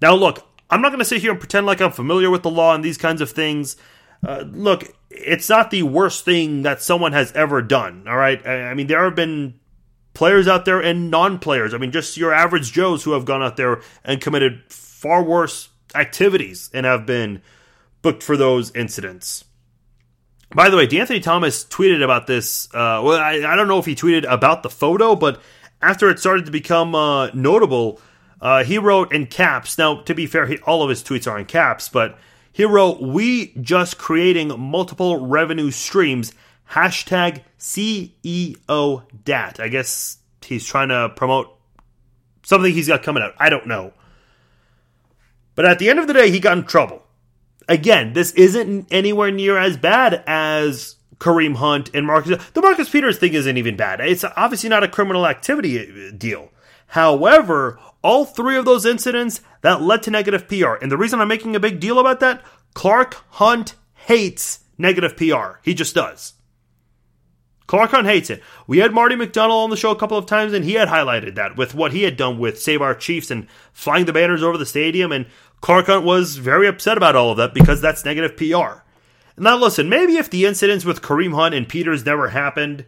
Now, look, I'm not going to sit here and pretend like I'm familiar with the law and these kinds of things. Uh, look, it's not the worst thing that someone has ever done. All right. I mean, there have been players out there and non players. I mean, just your average Joes who have gone out there and committed far worse activities and have been booked for those incidents. By the way, De'Anthony Thomas tweeted about this. Uh, well, I, I, don't know if he tweeted about the photo, but after it started to become uh, notable, uh, he wrote in caps. Now, to be fair, he, all of his tweets are in caps, but he wrote, We just creating multiple revenue streams. Hashtag CEO DAT. I guess he's trying to promote something he's got coming out. I don't know. But at the end of the day, he got in trouble. Again, this isn't anywhere near as bad as Kareem Hunt and Marcus. The Marcus Peters thing isn't even bad. It's obviously not a criminal activity uh, deal. However, all three of those incidents that led to negative PR. And the reason I'm making a big deal about that, Clark Hunt hates negative PR. He just does. Clark Hunt hates it. We had Marty McDonald on the show a couple of times, and he had highlighted that with what he had done with Save Our Chiefs and flying the banners over the stadium. And Clark Hunt was very upset about all of that because that's negative PR. Now, listen, maybe if the incidents with Kareem Hunt and Peters never happened,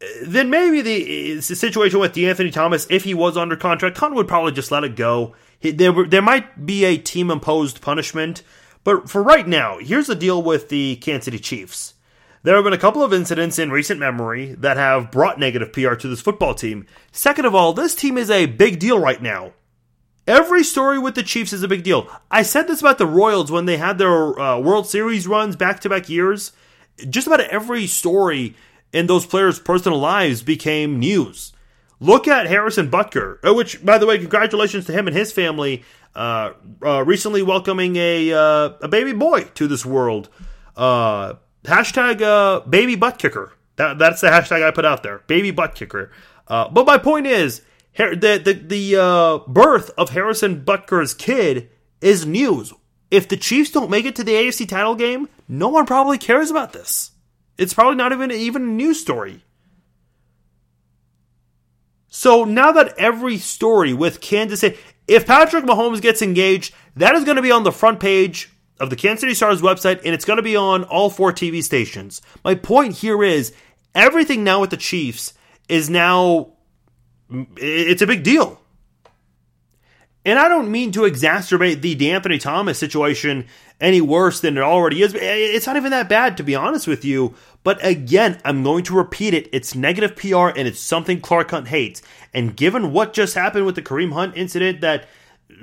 eh, then maybe the, eh, the situation with De'Anthony Thomas, if he was under contract, Hunt would probably just let it go. There, there might be a team imposed punishment, but for right now, here's the deal with the Kansas City Chiefs. There have been a couple of incidents in recent memory that have brought negative PR to this football team. Second of all, this team is a big deal right now. Every story with the Chiefs is a big deal. I said this about the Royals when they had their uh, World Series runs back to back years. Just about every story in those players' personal lives became news. Look at Harrison Butker, uh, which, by the way, congratulations to him and his family, uh, uh, recently welcoming a uh, a baby boy to this world. Uh, hashtag baby butt kicker. That, that's the hashtag I put out there, baby butt kicker. but my point is, the the, the uh, birth of Harrison Butker's kid is news. If the Chiefs don't make it to the AFC title game, no one probably cares about this. It's probably not even even a news story. So now that every story with Kansas City, if Patrick Mahomes gets engaged, that is going to be on the front page of the Kansas City Stars website and it's going to be on all four TV stations. My point here is everything now with the Chiefs is now it's a big deal. And I don't mean to exacerbate the De'Anthony Thomas situation any worse than it already is. It's not even that bad, to be honest with you. But again, I'm going to repeat it. It's negative PR and it's something Clark Hunt hates. And given what just happened with the Kareem Hunt incident that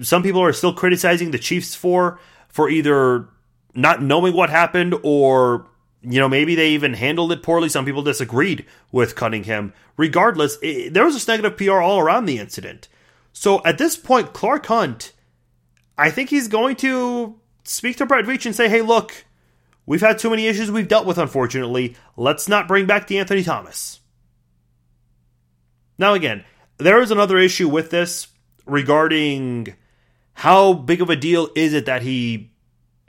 some people are still criticizing the Chiefs for, for either not knowing what happened or, you know, maybe they even handled it poorly. Some people disagreed with Cunningham. Regardless, it, there was a negative PR all around the incident. So at this point, Clark Hunt, I think he's going to speak to Brett Veach and say, hey, look, we've had too many issues we've dealt with, unfortunately. Let's not bring back De'Anthony Thomas. Now, again, there is another issue with this regarding how big of a deal is it that he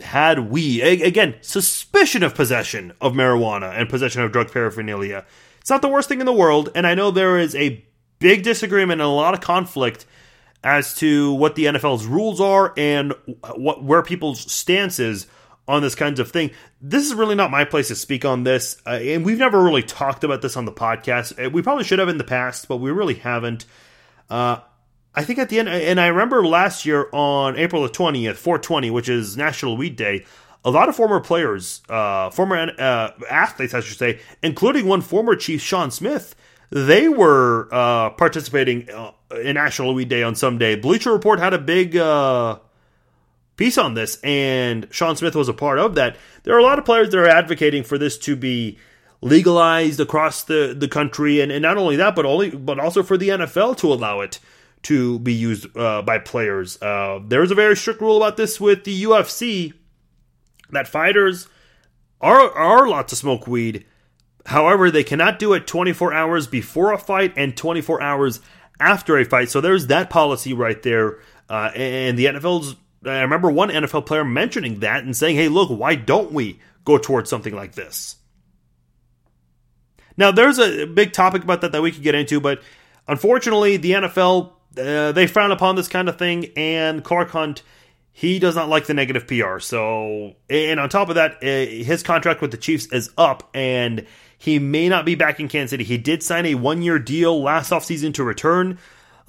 had we again suspicion of possession of marijuana and possession of drug paraphernalia. It's not the worst thing in the world, and I know there is a big disagreement and a lot of conflict as to what the NFL's rules are and what where people's stance is on this kinds of thing. This is really not my place to speak on this, uh, and we've never really talked about this on the podcast. Uh, we probably should have in the past, but we really haven't. Uh, I think at the end, and I remember last year on April the 20th, 420, which is National Weed Day, a lot of former players, uh, former uh, athletes, I should say, including one former Chief, Sean Smith, they were uh, participating uh, in National Weed Day on some day. Bleacher Report had a big uh, piece on this, and Sean Smith was a part of that. There are a lot of players that are advocating for this to be legalized across the, the country, and, and not only that, but only but also for the NFL to allow it to be used uh, by players. Uh, there's a very strict rule about this with the UFC that fighters are are allowed to smoke weed. However, they cannot do it 24 hours before a fight and 24 hours after a fight. So there's that policy right there. Uh, and the NFL's. I remember one NFL player mentioning that and saying, "Hey, look, why don't we go towards something like this?" Now, there's a big topic about that that we could get into, but unfortunately, the NFL uh, they frown upon this kind of thing, and Clark Hunt he does not like the negative PR. So, and on top of that, uh, his contract with the Chiefs is up, and he may not be back in Kansas City. He did sign a one year deal last offseason to return.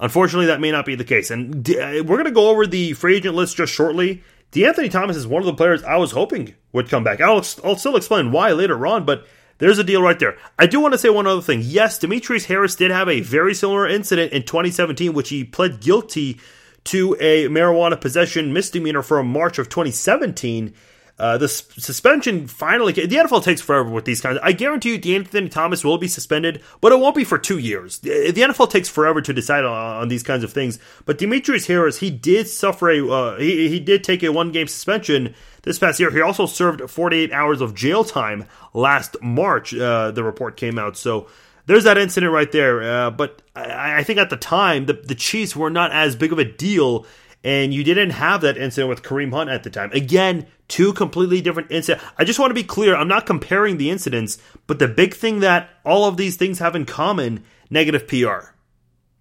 Unfortunately, that may not be the case. And uh, we're going to go over the free agent list just shortly. De'Anthony Thomas is one of the players I was hoping would come back. I'll, I'll still explain why later on, but there's a deal right there. I do want to say one other thing. Yes, Demetrius Harris did have a very similar incident in 2017, which he pled guilty to a marijuana possession misdemeanor from March of 2017. Uh, the suspension finally, the NFL takes forever with these kinds. I guarantee you, De'Anthony Thomas will be suspended, but it won't be for two years. The NFL takes forever to decide on, on these kinds of things. But Demetrius Harris, he did suffer a, uh, he, he did take a one game suspension this past year. He also served 48 hours of jail time last March. Uh, the report came out. So there's that incident right there. Uh, but I, I, think at the time, the, the Chiefs were not as big of a deal. And you didn't have that incident with Kareem Hunt at the time. Again, two completely different incidents. I just want to be clear. I'm not comparing the incidents, but the big thing that all of these things have in common negative PR.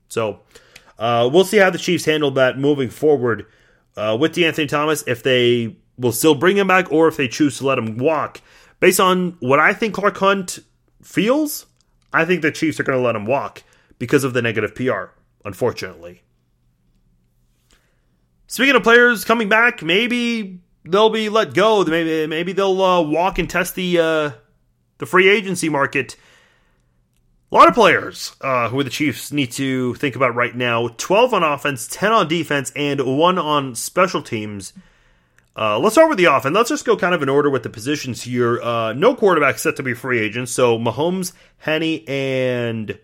So uh, we'll see how the Chiefs handle that moving forward uh, with De'Anthony Thomas. If they will still bring him back or if they choose to let him walk. Based on what I think Clark Hunt feels, I think the Chiefs are going to let him walk because of the negative PR, unfortunately. Speaking of players coming back, maybe they'll be let go. Maybe maybe they'll uh, walk and test the uh, the free agency market. A lot of players uh, who the Chiefs need to think about right now: twelve on offense, ten on defense, and one on special teams. Uh, let's start with the offense. Let's just go kind of in order with the positions here. Uh, no quarterback set to be free agents. So Mahomes, Henne, and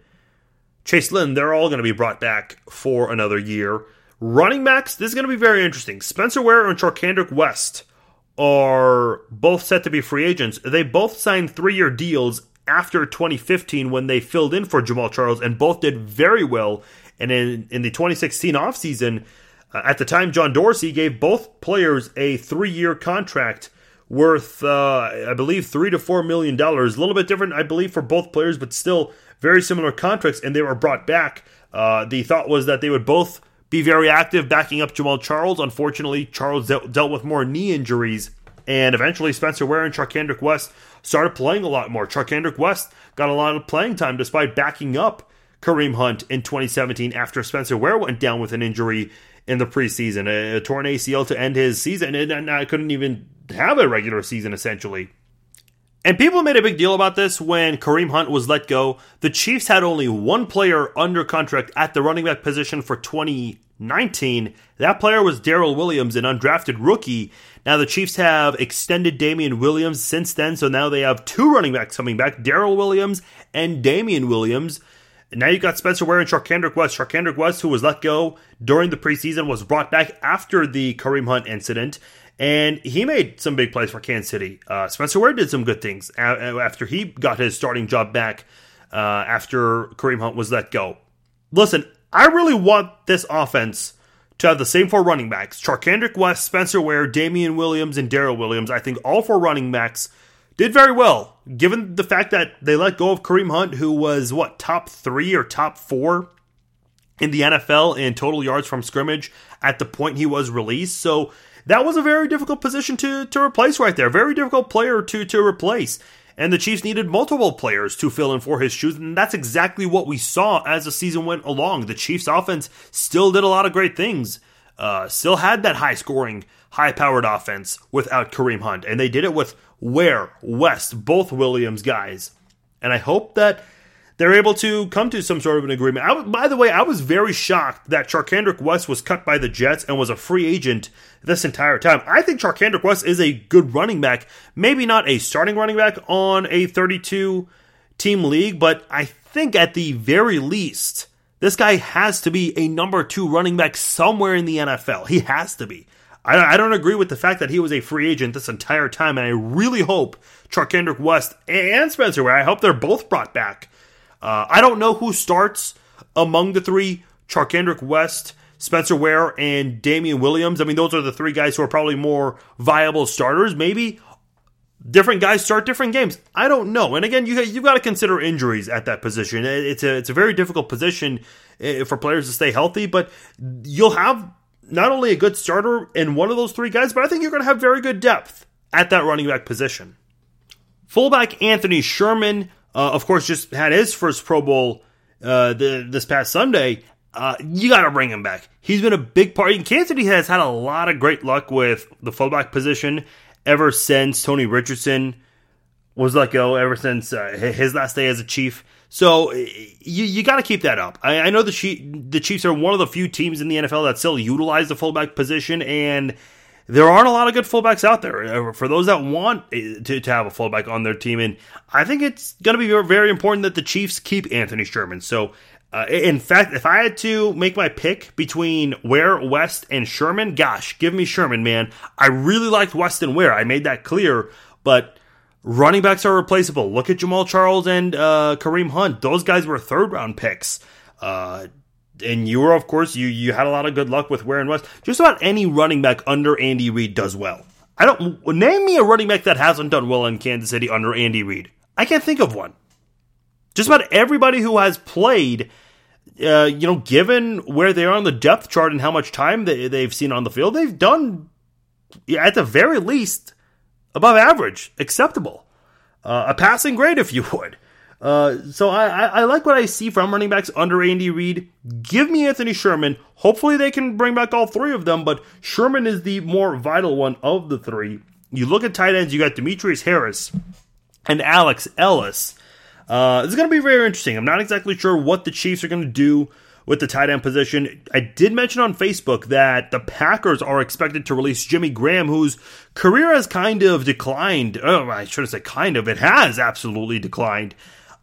Chase Litton, they're all going to be brought back for another year. Running backs, this is going to be very interesting. Spencer Ware and Charcandrick West are both set to be free agents. They both signed three year deals after 2015 when they filled in for Jamaal Charles and both did very well. And in, in the 2016 offseason, uh, at the time, John Dorsey gave both players a three year contract worth, uh, I believe, three to four million dollars. A little bit different, I believe, for both players, but still very similar contracts, and they were brought back. Uh, the thought was that they would both be very active backing up Jamaal Charles. Unfortunately, Charles dealt, dealt with more knee injuries, and eventually Spencer Ware and Charcandrick West started playing a lot more. Charcandrick West got a lot of playing time despite backing up Kareem Hunt in 2017 after Spencer Ware went down with an injury in the preseason, a, a torn ACL to end his season, and I couldn't even have a regular season essentially. And people made a big deal about this when Kareem Hunt was let go. The Chiefs had only one player under contract at the running back position for 2019. That player was Darrel Williams, an undrafted rookie. Now the Chiefs have extended Damien Williams since then, so now they have two running backs coming back, Darrel Williams and Damien Williams. Now you got Spencer Ware and Charcandrick West. Charcandrick West, who was let go during the preseason, was brought back after the Kareem Hunt incident, and he made some big plays for Kansas City. Uh, Spencer Ware did some good things after he got his starting job back uh, after Kareem Hunt was let go. Listen, I really want this offense to have the same four running backs Charcandrick West, Spencer Ware, Damien Williams, and Darrel Williams. I think all four running backs did very well, given the fact that they let go of Kareem Hunt, who was what, top three or top four in the NFL in total yards from scrimmage at the point he was released. So that was a very difficult position to, to replace right there. Very difficult player to, to replace. And the Chiefs needed multiple players to fill in for his shoes. And that's exactly what we saw as the season went along. The Chiefs offense still did a lot of great things. Uh, still had that high scoring, high powered offense without Kareem Hunt. And they did it with Ware, West, both Williams guys. And I hope that they're able to come to some sort of an agreement. I, by the way, I was very shocked that Charcandrick West was cut by the Jets and was a free agent this entire time. I think Charcandrick West is a good running back, maybe not a starting running back on a 32 team league, but I think at the very least, this guy has to be a number two running back somewhere in the NFL. He has to be. I, don't agree with the fact that he was a free agent this entire time, and I really hope Charcandrick West and Spencer Ware, I hope they're both brought back uh, I don't know who starts among the three Charcandrick West, Spencer Ware, and Damien Williams. I mean, those are the three guys who are probably more viable starters. Maybe different guys start different games. I don't know. And again, you you've got to consider injuries at that position. It's a it's a very difficult position eh, for players to stay healthy. But you'll have not only a good starter in one of those three guys, but I think you're going to have very good depth at that running back position. Fullback Anthony Sherman uh, of course, just had his first Pro Bowl uh, the, this past Sunday. Uh, you got to bring him back. He's been a big part. And Kansas City has had a lot of great luck with the fullback position ever since Tony Richardson was let go, ever since uh, his last day as a Chief. So you you got to keep that up. I, I know the the Chiefs are one of the few teams in the NFL that still utilize the fullback position, and there aren't a lot of good fullbacks out there uh, for those that want uh, to, to have a fullback on their team. And I think it's going to be very important that the Chiefs keep Anthony Sherman. So, uh, in fact, if I had to make my pick between Ware, West, and Sherman, gosh, give me Sherman, man. I really liked West and Ware. I made that clear, but running backs are replaceable. Look at Jamaal Charles and uh, Kareem Hunt. Those guys were third round picks. Uh, and you were, of course, you you had a lot of good luck with Ware and West. Just about any running back under Andy Reid does well. I don't name me a running back that hasn't done well in Kansas City under Andy Reid. I can't think of one. Just about everybody who has played, uh, you know, given where they are on the depth chart and how much time they, they've seen on the field, they've done at the very least above average, acceptable, uh, a passing grade, if you would. Uh, so I, I, I, like what I see from running backs under Andy Reid. Give me Anthony Sherman. Hopefully they can bring back all three of them, but Sherman is the more vital one of the three. You look at tight ends, you got Demetrius Harris and Alex Ellis. Uh, it's going to be very interesting. I'm not exactly sure what the Chiefs are going to do with the tight end position. I did mention on Facebook that the Packers are expected to release Jimmy Graham, whose career has kind of declined. Oh, I should have said kind of. It has absolutely declined.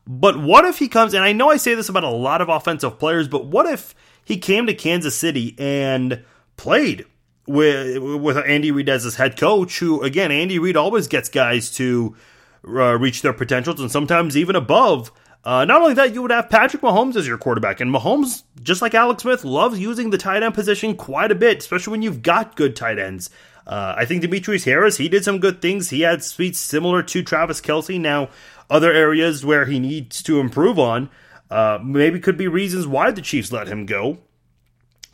But what if he comes, and I know I say this about a lot of offensive players, but what if he came to Kansas City and played with with Andy Reid as his head coach? Who again, Andy Reid always gets guys to uh, reach their potentials and sometimes even above. Uh, not only that, you would have Patrick Mahomes as your quarterback, and Mahomes, just like Alex Smith, loves using the tight end position quite a bit, especially when you've got good tight ends. Uh, I think Demetrius Harris, he did some good things. He had speeds similar to Travis Kelce. Now, other areas where he needs to improve on. Uh, maybe could be reasons why the Chiefs let him go.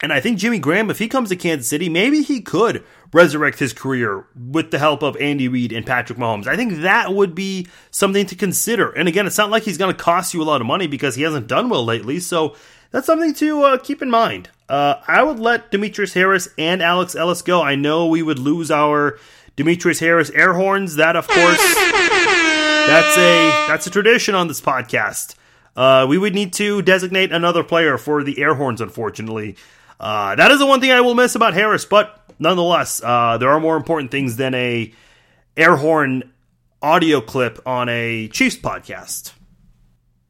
And I think Jimmy Graham, if he comes to Kansas City, maybe he could resurrect his career with the help of Andy Reid and Patrick Mahomes. I think that would be something to consider. And again, it's not like he's going to cost you a lot of money because he hasn't done well lately. So that's something to uh, keep in mind. Uh, I would let Demetrius Harris and Alex Ellis go. I know we would lose our Demetrius Harris air horns. That, of course. That's a that's a tradition on this podcast. Uh, we would need to designate another player for the air horns. Unfortunately, uh, that is the one thing I will miss about Harris. But nonetheless, uh, there are more important things than a air horn audio clip on a Chiefs podcast.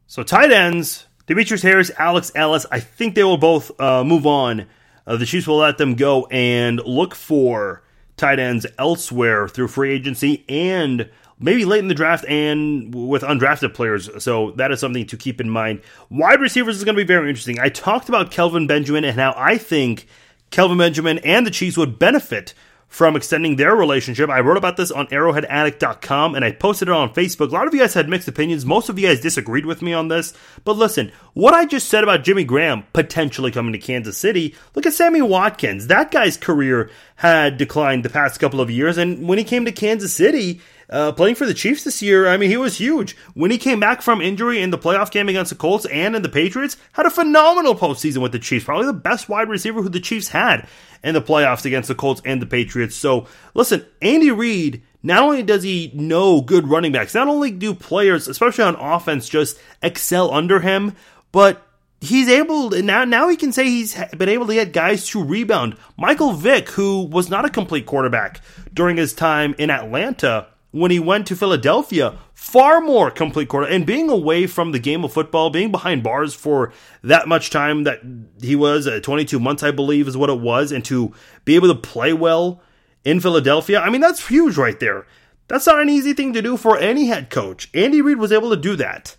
So tight ends Demetrius Harris, Alex Ellis, I think they will both uh, move on. Uh, the Chiefs will let them go and look for tight ends elsewhere through free agency and maybe late in the draft and with undrafted players. So that is something to keep in mind. Wide receivers is going to be very interesting. I talked about Kelvin Benjamin and how I think Kelvin Benjamin and the Chiefs would benefit from extending their relationship. I wrote about this on arrowheadaddict.com and I posted it on Facebook. A lot of you guys had mixed opinions. Most of you guys disagreed with me on this. But listen, what I just said about Jimmy Graham potentially coming to Kansas City, look at Sammy Watkins. That guy's career had declined the past couple of years. And when he came to Kansas City, uh, playing for the Chiefs this year, I mean, he was huge. When he came back from injury in the playoff game against the Colts and in the Patriots, had a phenomenal postseason with the Chiefs. Probably the best wide receiver who the Chiefs had in the playoffs against the Colts and the Patriots. So, listen, Andy Reid, not only does he know good running backs, not only do players, especially on offense, just excel under him, but he's able now now he can say he's been able to get guys to rebound. Michael Vick, who was not a complete quarterback during his time in Atlanta, when he went to Philadelphia, far more complete quarter. And being away from the game of football, being behind bars for that much time that he was, uh, 22 months, I believe, is what it was, and to be able to play well in Philadelphia, I mean, that's huge right there. That's not an easy thing to do for any head coach. Andy Reid was able to do that.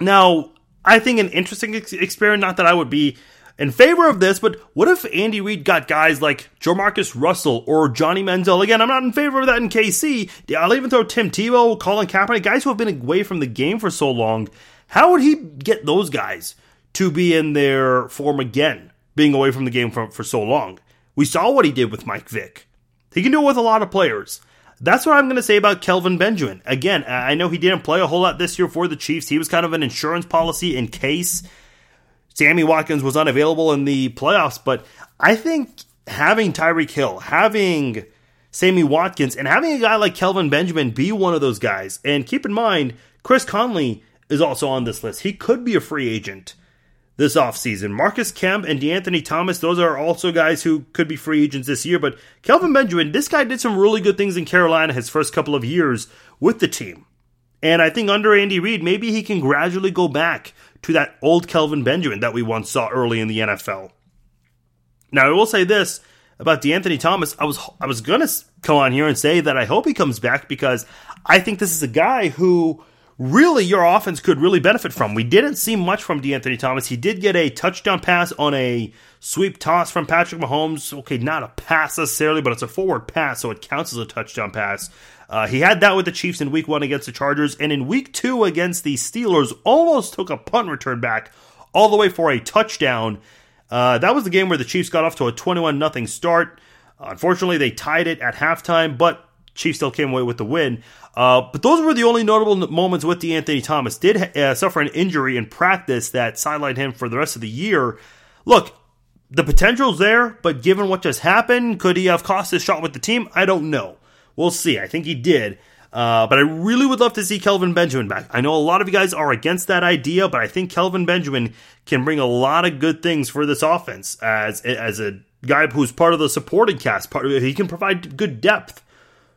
Now, I think an interesting ex- experiment, not that I would be in favor of this, but what if Andy Reid got guys like JaMarcus Russell or Johnny Manziel? Again, I'm not in favor of that in KC. I'll even throw Tim Tebow, Colin Kaepernick, guys who have been away from the game for so long. How would he get those guys to be in their form again, being away from the game for, for so long? We saw what he did with Mike Vick. He can do it with a lot of players. That's what I'm going to say about Kelvin Benjamin. Again, I know he didn't play a whole lot this year for the Chiefs. He was kind of an insurance policy in case Sammy Watkins was unavailable in the playoffs, but I think having Tyreek Hill, having Sammy Watkins, and having a guy like Kelvin Benjamin be one of those guys, and keep in mind, Chris Conley is also on this list. He could be a free agent this offseason. Marcus Kemp and DeAnthony Thomas, those are also guys who could be free agents this year. But Kelvin Benjamin, this guy did some really good things in Carolina his first couple of years with the team. And I think under Andy Reid, maybe he can gradually go back to that old Kelvin Benjamin that we once saw early in the NFL. Now, I will say this about DeAnthony Thomas. I was I was gonna come on here and say that I hope he comes back because I think this is a guy who really your offense could really benefit from. We didn't see much from DeAnthony Thomas. He did get a touchdown pass on a sweep toss from Patrick Mahomes. Okay, not a pass necessarily, but it's a forward pass, so it counts as a touchdown pass. Uh, he had that with the Chiefs in week one against the Chargers, and in week two against the Steelers, almost took a punt return back all the way for a touchdown. Uh, that was the game where the Chiefs got off to a 21 0 start. Unfortunately, they tied it at halftime, but Chiefs still came away with the win. Uh, but those were the only notable moments with DeAnthony Thomas. Did uh, suffer an injury in practice that sidelined him for the rest of the year. Look, the potential's there, but given what just happened, could he have cost his shot with the team? I don't know. We'll see. I think he did. Uh, but I really would love to see Kelvin Benjamin back. I know a lot of you guys are against that idea, but I think Kelvin Benjamin can bring a lot of good things for this offense as as a guy who's part of the supporting cast. Part he can provide good depth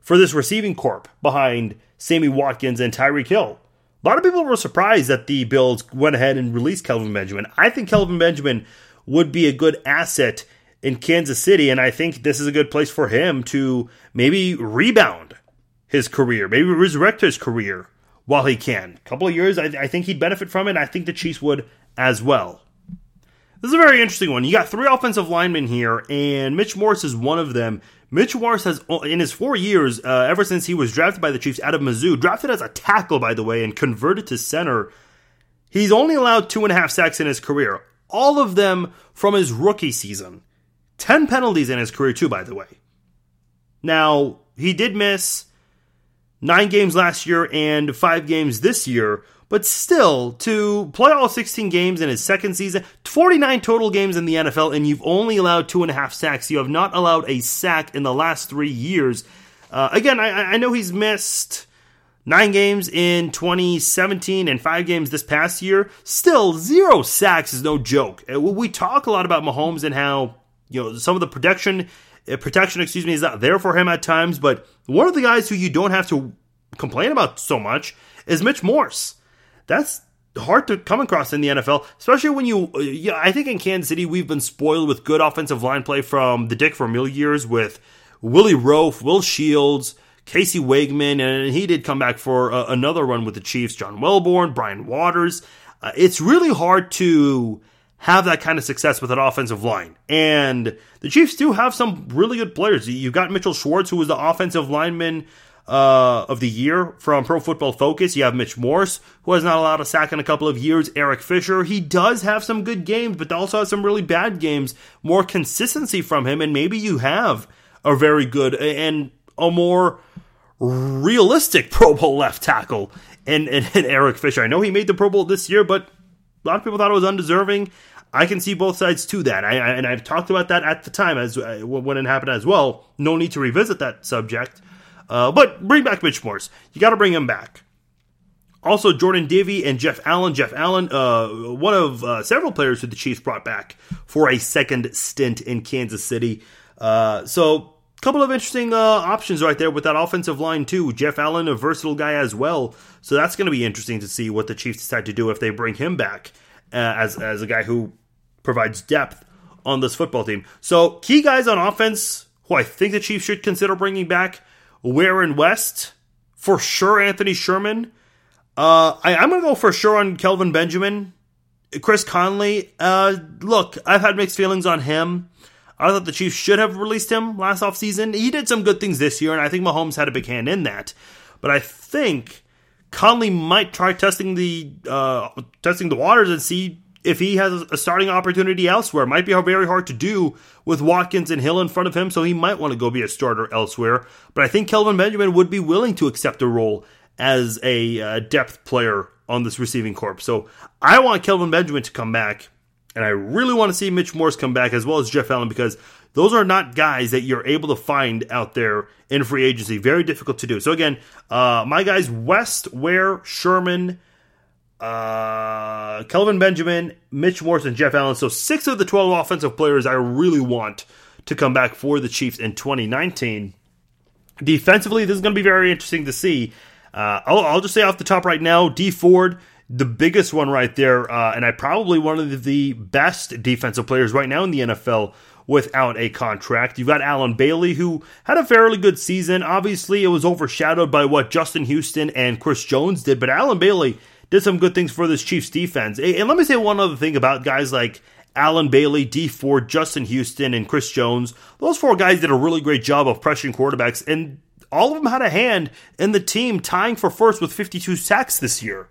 for this receiving corp behind Sammy Watkins and Tyreek Hill. A lot of people were surprised that the Bills went ahead and released Kelvin Benjamin. I think Kelvin Benjamin would be a good asset in Kansas City, and I think this is a good place for him to maybe rebound his career, maybe resurrect his career while he can. A couple of years, I, I think he'd benefit from it. And I think the Chiefs would as well. This is a very interesting one. You got three offensive linemen here, and Mitch Morse is one of them. Mitch Morse has, in his four years, uh, ever since he was drafted by the Chiefs out of Mizzou, drafted as a tackle, by the way, and converted to center, he's only allowed two and a half sacks in his career, all of them from his rookie season. 10 penalties in his career, too, by the way. Now, he did miss nine games last year and five games this year, but still, to play all 16 games in his second season, 49 total games in the NFL, and you've only allowed two and a half sacks. You have not allowed a sack in the last three years. Uh, again, I, I know he's missed nine games in 2017 and five games this past year. Still, zero sacks is no joke. Uh, we talk a lot about Mahomes and how you know some of the protection uh, protection excuse me is not there for him at times but one of the guys who you don't have to complain about so much is Mitch Morse that's hard to come across in the NFL, especially when you. Yeah, I think in Kansas City we've been spoiled with good offensive line play from the Dick for Vermeil years with Willie Roaf, Will Shields, Casey Wiegmann, and he did come back for uh, another run with the Chiefs. John Welbourn, Brian Waters. Uh, it's really hard to have that kind of success with an offensive line. And the Chiefs do have some really good players. You've got Mitchell Schwartz, who was the offensive lineman uh, of the year from Pro Football Focus. You have Mitch Morse, who has not allowed a sack in a couple of years. Eric Fisher, he does have some good games, but also has some really bad games. More consistency from him, and maybe you have a very good and a more realistic Pro Bowl left tackle in, in, in Eric Fisher. I know he made the Pro Bowl this year, but a lot of people thought it was undeserving. I can see both sides to that, I, I, and I've talked about that at the time as uh, when it happened as well. No need to revisit that subject, uh, but bring back Mitch Morse. You got to bring him back. Also, Jordan Devey and Jeff Allen. Jeff Allen, uh, one of uh, several players who the Chiefs brought back for a second stint in Kansas City. Uh, so, couple of interesting uh, options right there with that offensive line too. Jeff Allen, a versatile guy as well. So that's going to be interesting to see what the Chiefs decide to do if they bring him back uh, as as a guy who provides depth on this football team. So key guys on offense who I think the Chiefs should consider bringing back: Ware and West for sure. Anthony Sherman. Uh, I, am going to go for sure on Kelvin Benjamin. Chris Conley. Uh, look, I've had mixed feelings on him. I thought the Chiefs should have released him last offseason. He did some good things this year, and I think Mahomes had a big hand in that. But I think Conley might try testing the uh, testing the waters and see if he has a starting opportunity elsewhere. It Might be very hard to do with Watkins and Hill in front of him, so he might want to go be a starter elsewhere. But I think Kelvin Benjamin would be willing to accept a role as a uh, depth player on this receiving corps. So I want Kelvin Benjamin to come back, and I really want to see Mitch Morse come back as well as Jeff Allen because those are not guys that you're able to find out there in free agency. Very difficult to do. So again, uh, my guys: West, Ware, Sherman uh, Kelvin Benjamin, Mitch Morse, and Jeff Allen. So six of the 12 offensive players I really want to come back for the Chiefs in 2019. Defensively, this is going to be very interesting to see. Uh, I'll, I'll, just say off the top right now, D Ford, the biggest one right there, uh, and I probably one of the best defensive players right now in the NFL without a contract. You've got Allen Bailey, who had a fairly good season. Obviously, it was overshadowed by what Justin Houston and Chris Jones did, but Allen Bailey did some good things for this Chiefs defense. And let me say one other thing about guys like Allen Bailey, D Ford, Justin Houston, and Chris Jones. Those four guys did a really great job of pressuring quarterbacks, and all of them had a hand in the team tying for first with 52 sacks this year.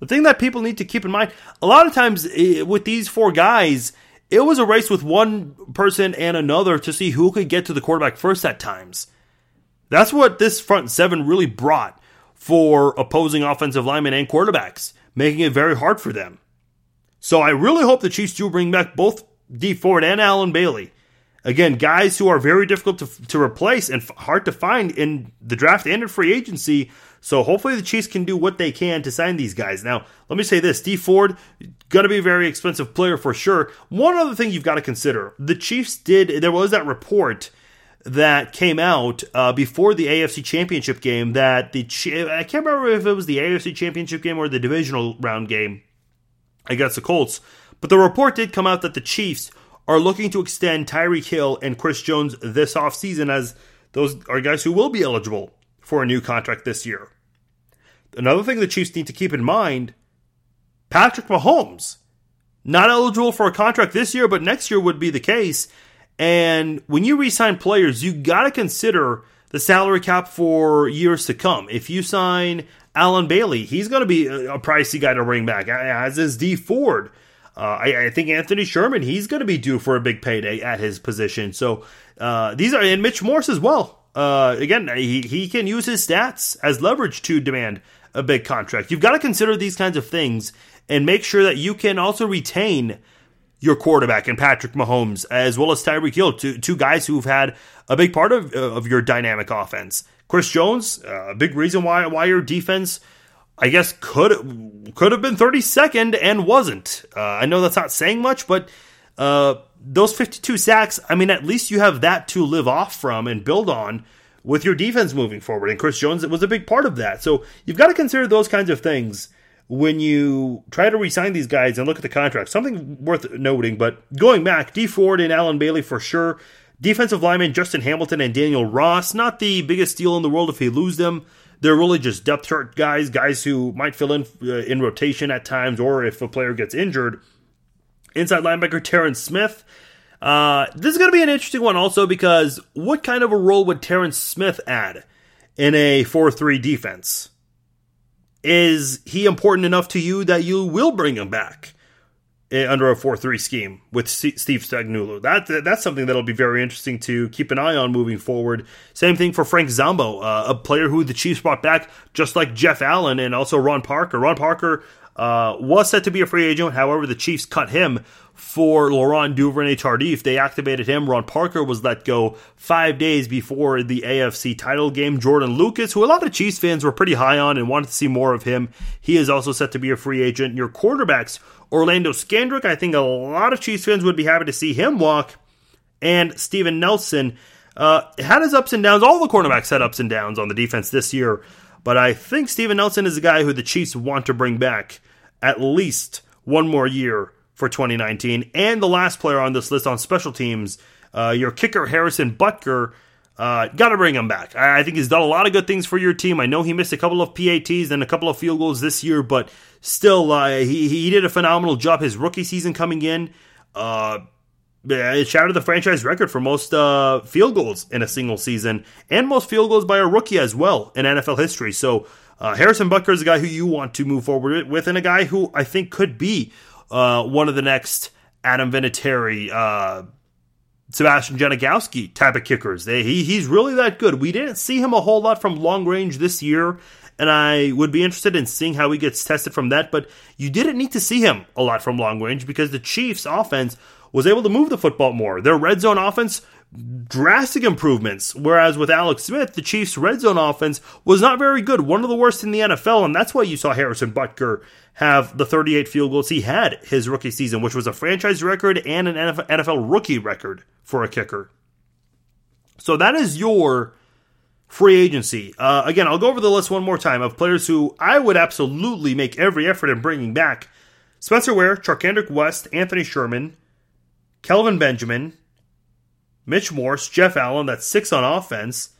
The thing that people need to keep in mind a lot of times eh, with these four guys, it was a race with one person and another to see who could get to the quarterback first at times. That's what this front seven really brought for opposing offensive linemen and quarterbacks, making it very hard for them. So I really hope the Chiefs do bring back both D Ford and Allen Bailey. Again, guys who are very difficult to, to replace and hard to find in the draft and in free agency. So hopefully the Chiefs can do what they can to sign these guys. Now, let me say this: D Ford going to be a very expensive player for sure. One other thing you've got to consider: the Chiefs did. There was that report that came out uh, before the AFC Championship game that the I can't remember if it was the AFC Championship game or the divisional round game against the Colts, but the report did come out that the Chiefs are looking to extend Tyreek Hill and Chris Jones this offseason as those are guys who will be eligible for a new contract this year. Another thing the Chiefs need to keep in mind Patrick Mahomes, not eligible for a contract this year, but next year would be the case. And when you re-sign players, you got to consider the salary cap for years to come. If you sign Allen Bailey, he's going to be a pricey guy to bring back, as is D Ford. Uh, I, I, think Anthony Sherman, he's going to be due for a big payday at his position. So uh, these are, and Mitch Morse as well. Uh, again, he, he can use his stats as leverage to demand a big contract. You've got to consider these kinds of things and make sure that you can also retain your quarterback and Patrick Mahomes, as well as Tyreek Hill, two, two guys who've had a big part of, of your dynamic offense. Chris Jones, a uh, big reason why why your defense, I guess, could could have been 32nd and wasn't. Uh, I know that's not saying much, but uh, those 52 sacks, I mean, at least you have that to live off from and build on with your defense moving forward. And Chris Jones was a big part of that. So you've got to consider those kinds of things when you try to resign these guys and look at the contract. Something worth noting, but going back, D Ford and Allen Bailey for sure. Defensive lineman Justin Hamilton and Daniel Ross, not the biggest deal in the world if you lose them. They're really just depth chart guys, guys who might fill in uh, in rotation at times, or if a player gets injured. Inside linebacker Terrence Smith. Uh, this is going to be an interesting one also because what kind of a role would Terrence Smith add in a 4 3 defense? Is he important enough to you that you will bring him back? Eh, under a 4-3 scheme with Steve Spagnuolo. That that's something that'll be very interesting to keep an eye on moving forward. Same thing for Frank Zombo, uh, a player who the Chiefs brought back, just like Jeff Allen and also Ron Parker. Ron Parker uh, was set to be a free agent, however, the Chiefs cut him for Laurent Duvernay Tardif. They activated him. Ron Parker was let go five days before the AFC title game. Jordan Lucas, who a lot of Chiefs fans were pretty high on and wanted to see more of him, he is also set to be a free agent. Your quarterbacks Orlando Scandrick, I think a lot of Chiefs fans would be happy to see him walk. And Steven Nelson uh, had his ups and downs. All the cornerbacks had ups and downs on the defense this year. But I think Steven Nelson is a guy who the Chiefs want to bring back at least one more year for 2019. And the last player on this list on special teams, uh, your kicker Harrison Butker. Uh, Got to bring him back. I, I, think he's done a lot of good things for your team. I know he missed a couple of PATs and a couple of field goals this year, but still, uh, he he did a phenomenal job his rookie season coming in. Uh, it shattered the franchise record for most uh, field goals in a single season, and most field goals by a rookie as well in NFL history. So uh, Harrison Butker is a guy who you want to move forward with, and a guy who I think could be uh, one of the next Adam Vinatieri, uh, Sebastian Janikowski type of kickers. They, he, he's really that good. We didn't see him a whole lot from long range this year and I would be interested in seeing how he gets tested from that. But you didn't need to see him a lot from long range because the Chiefs' offense was able to move the football more. Their red zone offense, drastic improvements. Whereas with Alex Smith, the Chiefs' red zone offense was not very good, one of the worst in the NFL, and that's why you saw Harrison Butker have the 38 field goals he had his rookie season, which was a franchise record and an NFL rookie record for a kicker. So that is your free agency. Uh, again, I'll go over the list one more time of players who I would absolutely make every effort in bringing back. Spencer Ware, Charcandrick West, Anthony Sherman, Kelvin Benjamin, Mitch Morse, Jeff Allen, that's six on offense,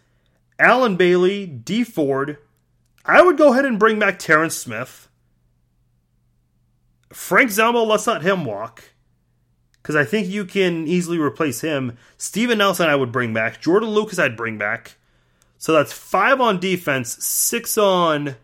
Allen Bailey, D Ford. I would go ahead and bring back Terrence Smith. Frank Zombo, let's let him walk. Because I think you can easily replace him. Steven Nelson, I would bring back. Jordan Lucas, I'd bring back. So that's five on defense, six on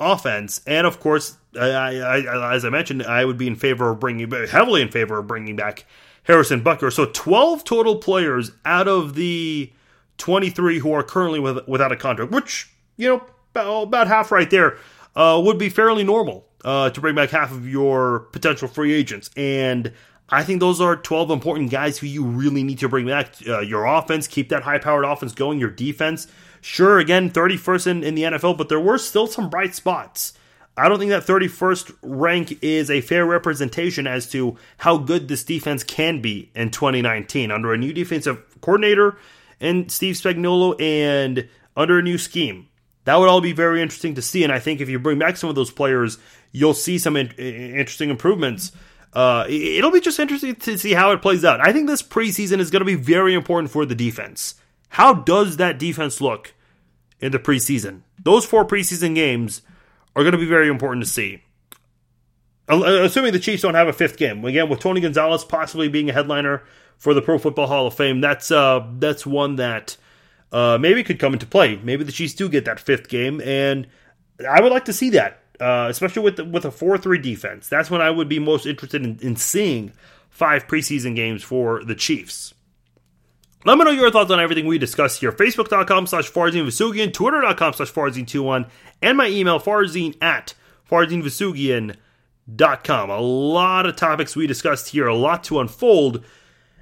offense, and of course, I, I, I, as I mentioned, I would be in favor of bringing heavily in favor of bringing back Harrison Butker. So twelve total players out of the twenty-three who are currently with, without a contract, which you know about, about half right there uh, would be fairly normal uh, to bring back half of your potential free agents and. I think those are 12 important guys who you really need to bring back. Uh, your offense, keep that high powered offense going. Your defense, sure, again, 31st in, in the NFL, but there were still some bright spots. I don't think that 31st rank is a fair representation as to how good this defense can be in 2019 under a new defensive coordinator and Steve Spagnuolo and under a new scheme. That would all be very interesting to see. And I think if you bring back some of those players, you'll see some in- interesting improvements uh, it'll be just interesting to see how it plays out. I think this preseason is going to be very important for the defense. How does that defense look in the preseason? Those four preseason games are going to be very important to see. Assuming the Chiefs don't have a fifth game, again with Tony Gonzalez possibly being a headliner for the Pro Football Hall of Fame, that's uh, that's one that uh, maybe could come into play. Maybe the Chiefs do get that fifth game, and I would like to see that uh, especially with the, with a four three defense. That's when I would be most interested in, in seeing five preseason games for the Chiefs. Let me know your thoughts on everything we discussed here. Facebook.com slash Farzin Vousoughian, Twitter.com slash Farzin21, and my email, Farzin at FarzinVousoughian.com. A lot of topics we discussed here, a lot to unfold,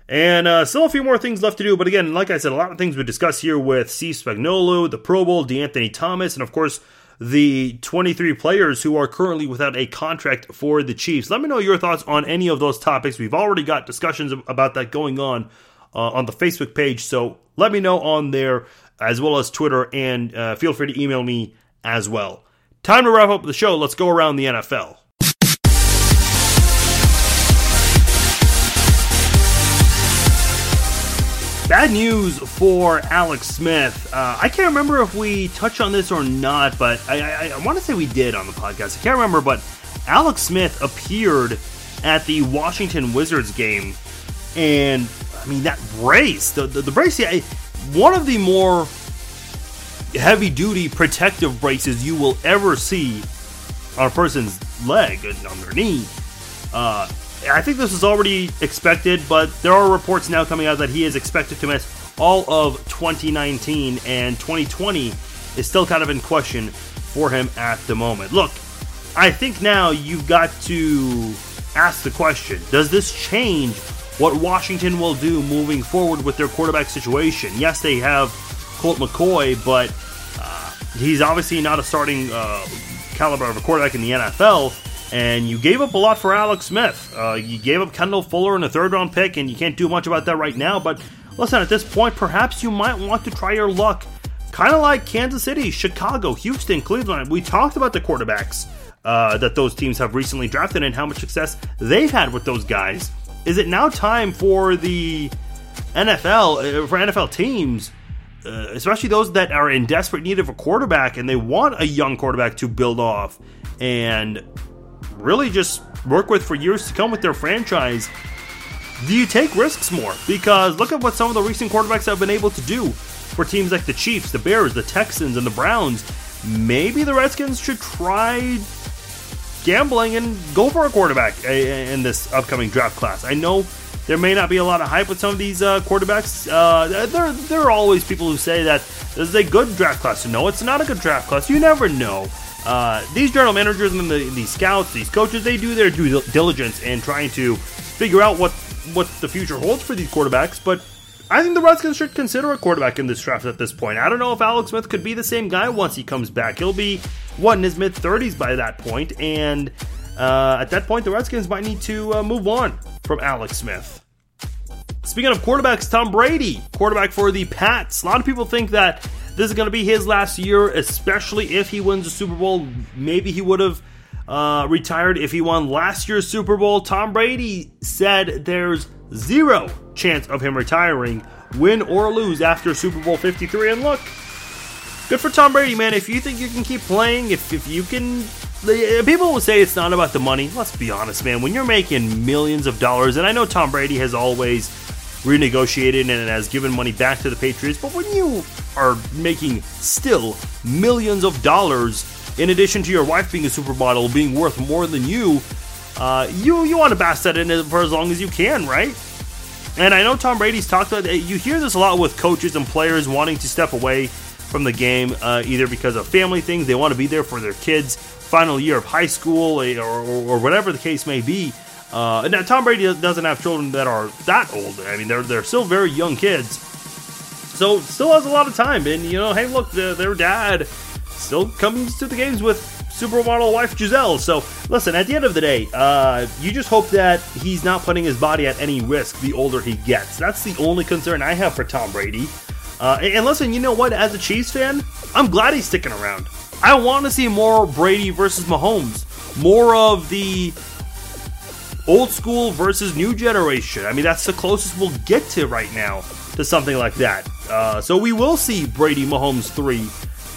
and uh, still a few more things left to do. But again, like I said, a lot of things we discussed here with Steve Spagnuolo, the Pro Bowl, DeAnthony Thomas, and of course, the 23 players who are currently without a contract for the Chiefs. Let me know your thoughts on any of those topics. We've already got discussions about that going on uh, on the Facebook page, so let me know on there as well as Twitter, and uh, feel free to email me as well. time to wrap up the show. Let's go around the NFL. Bad news for Alex Smith. Uh, I can't remember if we touched on this or not, but I, I, I want to say we did on the podcast. I can't remember, but Alex Smith appeared at the Washington Wizards game, and mean that brace, the the, the brace, yeah, one of the more heavy duty protective braces you will ever see on a person's leg and on their knee. Uh, I think this is already expected, but there are reports now coming out that he is expected to miss all of 2019, and 2020 is still kind of in question for him at the moment. Look, I think now you've got to ask the question Does this change what Washington will do moving forward with their quarterback situation? Yes, they have Colt McCoy, but uh, he's obviously not a starting uh, caliber of a quarterback in the NFL and you gave up a lot for Alex Smith. Uh, you gave up Kendall Fuller in a third round pick, and you can't do much about that right now. But listen, at this point, perhaps you might want to try your luck, kind of like Kansas City, Chicago, Houston, Cleveland. We talked about the quarterbacks uh, that those teams have recently drafted and how much success they've had with those guys. Is it now time for the NFL, uh, for NFL teams? Uh, especially those that are in desperate need of a quarterback and they want a young quarterback to build off and really just work with for years to come with their franchise, do you take risks more? Because look at what some of the recent quarterbacks have been able to do for teams like the Chiefs, the Bears, the Texans, and the Browns. Maybe the Redskins should try gambling and go for a quarterback in this upcoming draft class. I know there may not be a lot of hype with some of these uh, quarterbacks. Uh, there, there are always people who say that this is a good draft class. No, it's not a good draft class. You never know. Uh, these general managers and the, these scouts, these coaches, they do their due diligence in trying to figure out what what the future holds for these quarterbacks. But I think the Redskins should consider a quarterback in this draft at this point. I don't know if Alex Smith could be the same guy once he comes back. He'll be what in his mid 30s by that point, and uh, at that point, the Redskins might need to uh, move on from Alex Smith. Speaking of quarterbacks, Tom Brady, quarterback for the Pats. A lot of people think that this is going to be his last year, especially if he wins the Super Bowl. Maybe he would have uh, retired if he won last year's Super Bowl. Tom Brady said there's zero chance of him retiring, win or lose after Super Bowl 53. And look, good for Tom Brady, man. If you think you can keep playing, if, if you can. People will say it's not about the money. Let's be honest, man. When you're making millions of dollars, and I know Tom Brady has always renegotiated and has given money back to the Patriots. But when you are making still millions of dollars, in addition to your wife being a supermodel being worth more than you, uh, you you want to bask that in for as long as you can, right? And I know Tom Brady's talked about. You hear this a lot with coaches and players wanting to step away from the game, uh, either because of family things, they want to be there for their kids' final year of high school, or, or, or whatever the case may be. Uh, now Tom Brady doesn't have children that are that old. I mean, they're they're still very young kids, so still has a lot of time. And you know, hey, look, the, their dad still comes to the games with supermodel wife Gisele. So listen, at the end of the day, uh, you just hope that he's not putting his body at any risk the older he gets. That's the only concern I have for Tom Brady. Uh, and listen, you know what? As a Chiefs fan, I'm glad he's sticking around. I want to see more Brady versus Mahomes, more of the old school versus new generation. I mean, that's the closest we'll get to right now to something like that. Uh, so we will see Brady Mahomes 3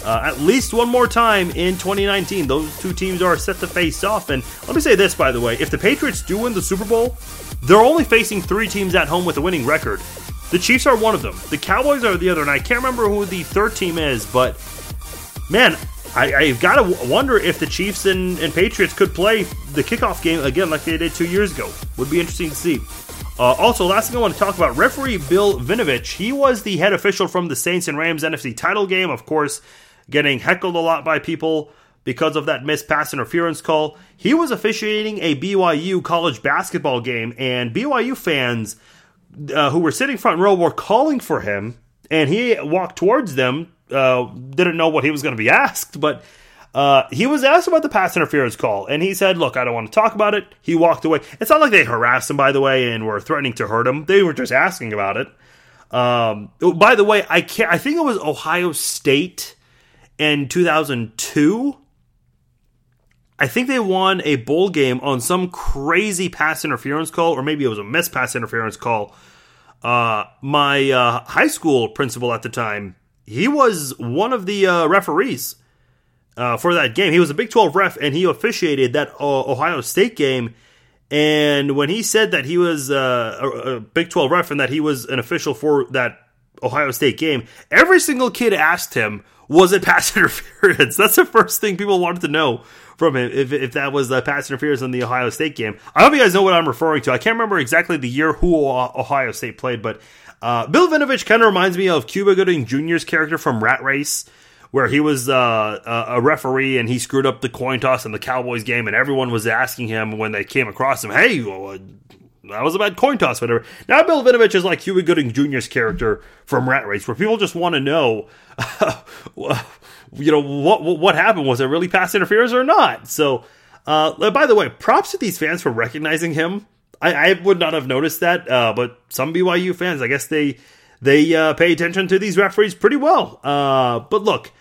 uh, at least one more time in 2019. Those two teams are set to face off. And let me say this, by the way if the Patriots do win the Super Bowl, they're only facing three teams at home with a winning record. The Chiefs are one of them, the Cowboys are the other, and I can't remember who the third team is, but man, I, have got to wonder if the Chiefs and, and, Patriots could play the kickoff game again like they did two years ago. Would be interesting to see. Uh, also, last thing I want to talk about referee Bill Vinovich. He was the head official from the Saints and Rams NFC title game, of course, getting heckled a lot by people because of that missed pass interference call. He was officiating a BYU college basketball game, and BYU fans uh, who were sitting front row were calling for him, and he walked towards them uh, didn't know what he was going to be asked, but uh, he was asked about the pass interference call, and he said, "Look, I don't want to talk about it." He walked away. It's not like they harassed him, by the way, and were threatening to hurt him. They were just asking about it. Um, by the way, I can't. I think it was Ohio State in 2002 I think they won a bowl game on some crazy pass interference call, or maybe it was a missed pass interference call. Uh, my uh, high school principal at the time, he was one of the uh, referees uh, for that game. He was a Big 12 ref, and he officiated that uh, Ohio State game. And when he said that he was uh, a, a Big 12 ref and that he was an official for that Ohio State game, every single kid asked him, was it pass interference? That's the first thing people wanted to know from him if, if that was uh, pass interference in the Ohio State game. I hope you guys know what I'm referring to. I can't remember exactly the year who Ohio State played, but uh, Bill Vinovich kind of reminds me of Cuba Gooding Jr.'s character from Rat Race where he was uh, a referee and he screwed up the coin toss in the Cowboys game, and everyone was asking him when they came across him, "Hey, well, that was a bad coin toss, whatever." Now Bill Vinovich is like Cuba Gooding Jr.'s character from Rat Race, where people just want to know, you know, what what happened? Was it really pass interference or not? So, uh, by the way, props to these fans for recognizing him. I, I would not have noticed that, uh, but some BYU fans, I guess they they uh, pay attention to these referees pretty well. Uh, but look,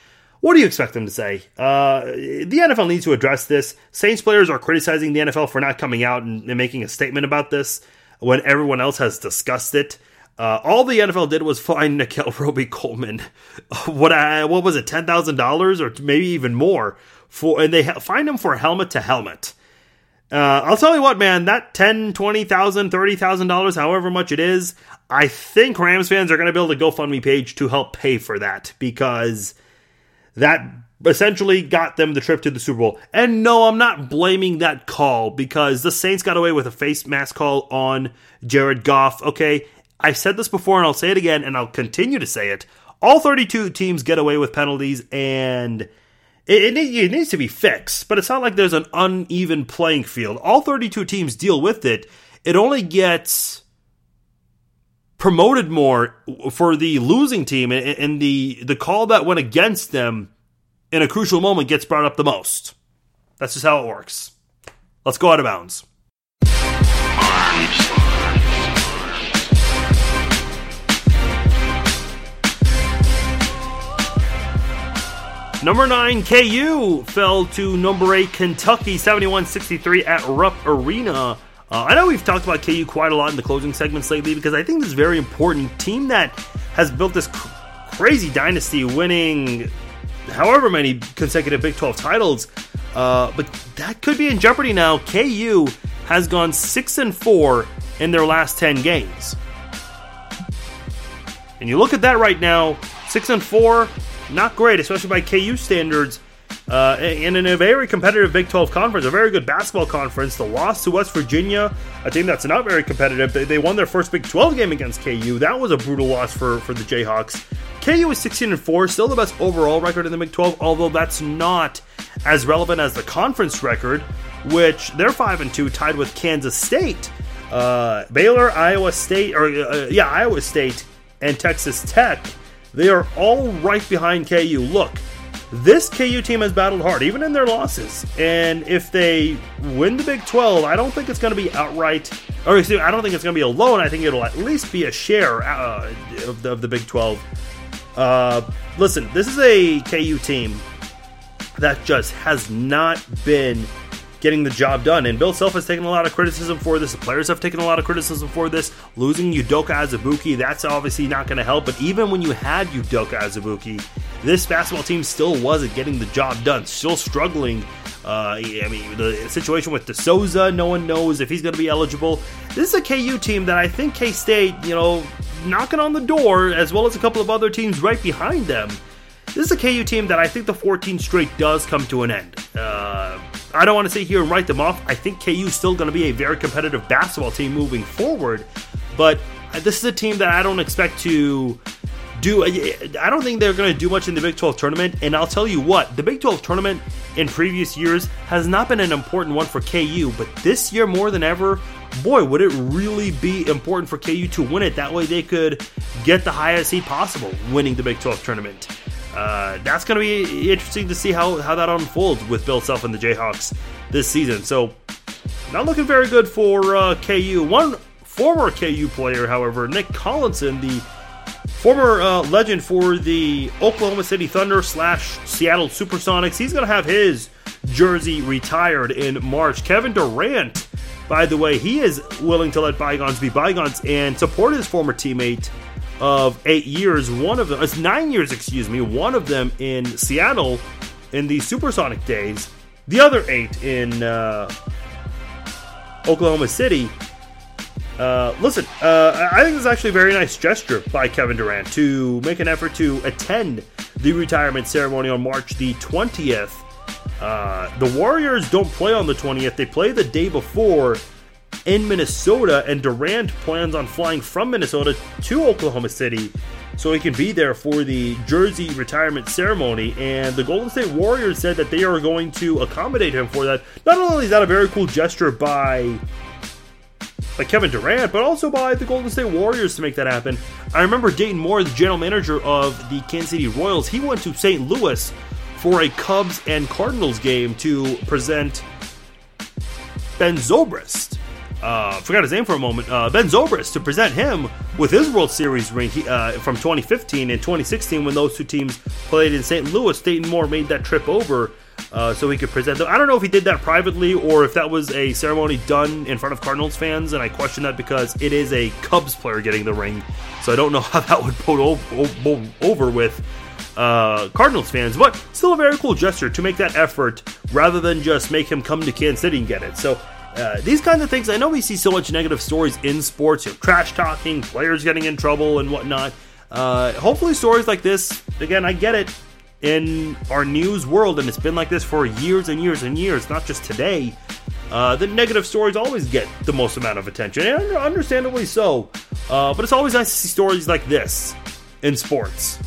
what do you expect them to say? Uh, the NFL needs to address this. Saints players are criticizing the NFL for not coming out and, and making a statement about this when everyone else has discussed it. Uh, all the NFL did was fine Nickell Robey-Coleman. what I, what was it, ten thousand dollars or maybe even more for, and they fined him for helmet to helmet. Uh, I'll tell you what, man, that ten, twenty thousand, thirty thousand dollars, however much it is, I think Rams fans are going to build a GoFundMe page to help pay for that because that essentially got them the trip to the Super Bowl. And no, I'm not blaming that call because the Saints got away with a face mask call on Jared Goff. Okay, I've said this before and I'll say it again and I'll continue to say it. All 32 teams get away with penalties and it, it, it needs to be fixed, but it's not like there's an uneven playing field. All 32 teams deal with it. It only gets promoted more for the losing team, and the the call that went against them in a crucial moment gets brought up the most. That's just how it works. Let's go out of bounds. Number 9, KU fell to number 8, Kentucky, 71 63 at Rupp Arena. Uh, I know we've talked about KU quite a lot in the closing segments lately because I think this is very important. Team that has built this cr- crazy dynasty, winning however many consecutive Big 12 titles, uh, but that could be in jeopardy now. KU has gone six and four in their last 10 games, and you look at that right now, six and four, not great, especially by KU standards. Uh, and in a very competitive Big 12 conference, a very good basketball conference, the loss to West Virginia, a team that's not very competitive, they, they won their first Big 12 game against KU. That was a brutal loss for, for the Jayhawks. KU is 16 and 4, still the best overall record in the Big 12, although that's not as relevant as the conference record, which they're 5 and 2, tied with Kansas State. Uh, Baylor, Iowa State, or uh, yeah, Iowa State, and Texas Tech, they are all right behind KU. Look, this KU team has battled hard, even in their losses. And if they win the Big 12, I don't think it's going to be outright, or excuse me, I don't think it's going to be alone. I think it'll at least be a share uh, of, the, of, the, Big 12. Uh, listen, this is a KU team that just has not been getting the job done. And Bill Self has taken a lot of criticism for this. The players have taken a lot of criticism for this. Losing Udoka Azubuike, that's obviously not going to help. But even when you had Udoka Azubuike, this basketball team still wasn't getting the job done. Still struggling. Uh, I mean, the situation with De Sousa, no one knows if he's going to be eligible. This is a KU team that I think K State, you know, knocking on the door, as well as a couple of other teams right behind them. This is a KU team that I think the 14 straight does come to an end. Uh, I don't want to sit here and write them off. I think KU is still going to be a very competitive basketball team moving forward, but this is a team that I don't expect to do. I don't think they're going to do much in the Big 12 tournament. And I'll tell you what, the Big 12 tournament in previous years has not been an important one for KU, but this year more than ever, boy, would it really be important for KU to win it. That way they could get the highest seed possible winning the Big 12 tournament. Uh, that's going to be interesting to see how, how that unfolds with Bill Self and the Jayhawks this season. So, not looking very good for uh, KU. One former KU player, however, Nick Collison, the former uh, legend for the Oklahoma City Thunder slash Seattle Supersonics, he's going to have his jersey retired in March. Kevin Durant, by the way, he is willing to let bygones be bygones and support his former teammate of eight years. One of them, it's nine years, excuse me. One of them in Seattle in the Supersonic days. The other eight in uh, Oklahoma City. Uh, listen, uh, I think it's actually a very nice gesture by Kevin Durant to make an effort to attend the retirement ceremony on March the 20th. Uh, the Warriors don't play on the 20th, they play the day before in Minnesota, and Durant plans on flying from Minnesota to Oklahoma City so he can be there for the jersey retirement ceremony. And the Golden State Warriors said that they are going to accommodate him for that. Not only is that a very cool gesture by by Kevin Durant, but also by the Golden State Warriors to make that happen. I remember Dayton Moore, the general manager of the Kansas City Royals, he went to St. Louis for a Cubs and Cardinals game to present Ben Zobrist uh, forgot his name for a moment, uh, Ben Zobrist, to present him with his World Series ring uh, from 2015 and 2016 when those two teams played in St. Louis. Dayton Moore made that trip over uh, so he could present them. I don't know if he did that privately or if that was a ceremony done in front of Cardinals fans, and I question that because it is a Cubs player getting the ring, so I don't know how that would put over, over with. Uh, Cardinals fans, but still a very cool gesture to make that effort rather than just make him come to Kansas City and get it. So uh, these kinds of things, I know we see so much negative stories in sports, you know, trash talking, players getting in trouble, and whatnot. Uh, hopefully, stories like this, again, I get it, in our news world, and it's been like this for years and years and years, not just today. Uh, the negative stories always get the most amount of attention, and understandably so. Uh, but it's always nice to see stories like this in sports.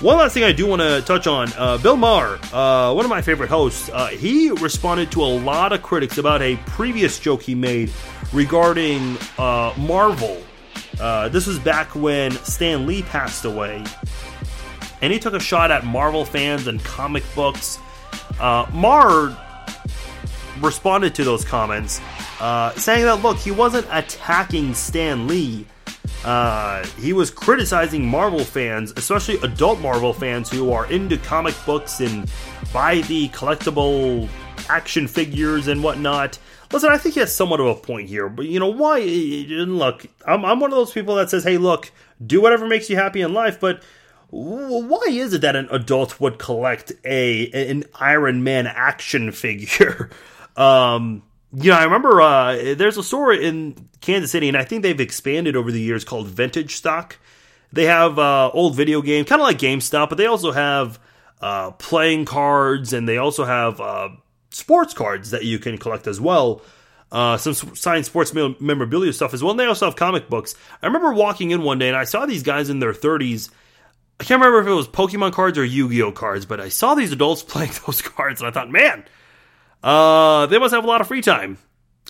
One last thing I do want to touch on uh, Bill Maher, uh, one of my favorite hosts, uh, he responded to a lot of critics about a previous joke he made regarding uh, Marvel. Uh, this was back when Stan Lee passed away. And he took a shot at Marvel fans and comic books. Uh, Maher responded to those comments, saying that, look, he wasn't attacking Stan Lee uh, he was criticizing Marvel fans, especially adult Marvel fans who are into comic books and buy the collectible action figures and whatnot. Listen, I think he has somewhat of a point here, but you know why? Look, I'm, I'm one of those people that says, "Hey, look, do whatever makes you happy in life," but why is it that an adult would collect a an Iron Man action figure? um, you know, I remember uh, there's a store in Kansas City, and I think they've expanded over the years called Vintage Stock. They have uh, old video games, kind of like GameStop, but they also have uh, playing cards, and they also have uh, sports cards that you can collect as well. Uh, some signed sports memorabilia stuff as well. And they also have comic books. I remember walking in one day, and I saw these guys in their 30s. I can't remember if it was Pokemon cards or Yu Gi Oh cards, but I saw these adults playing those cards, and I thought, man uh, they must have a lot of free time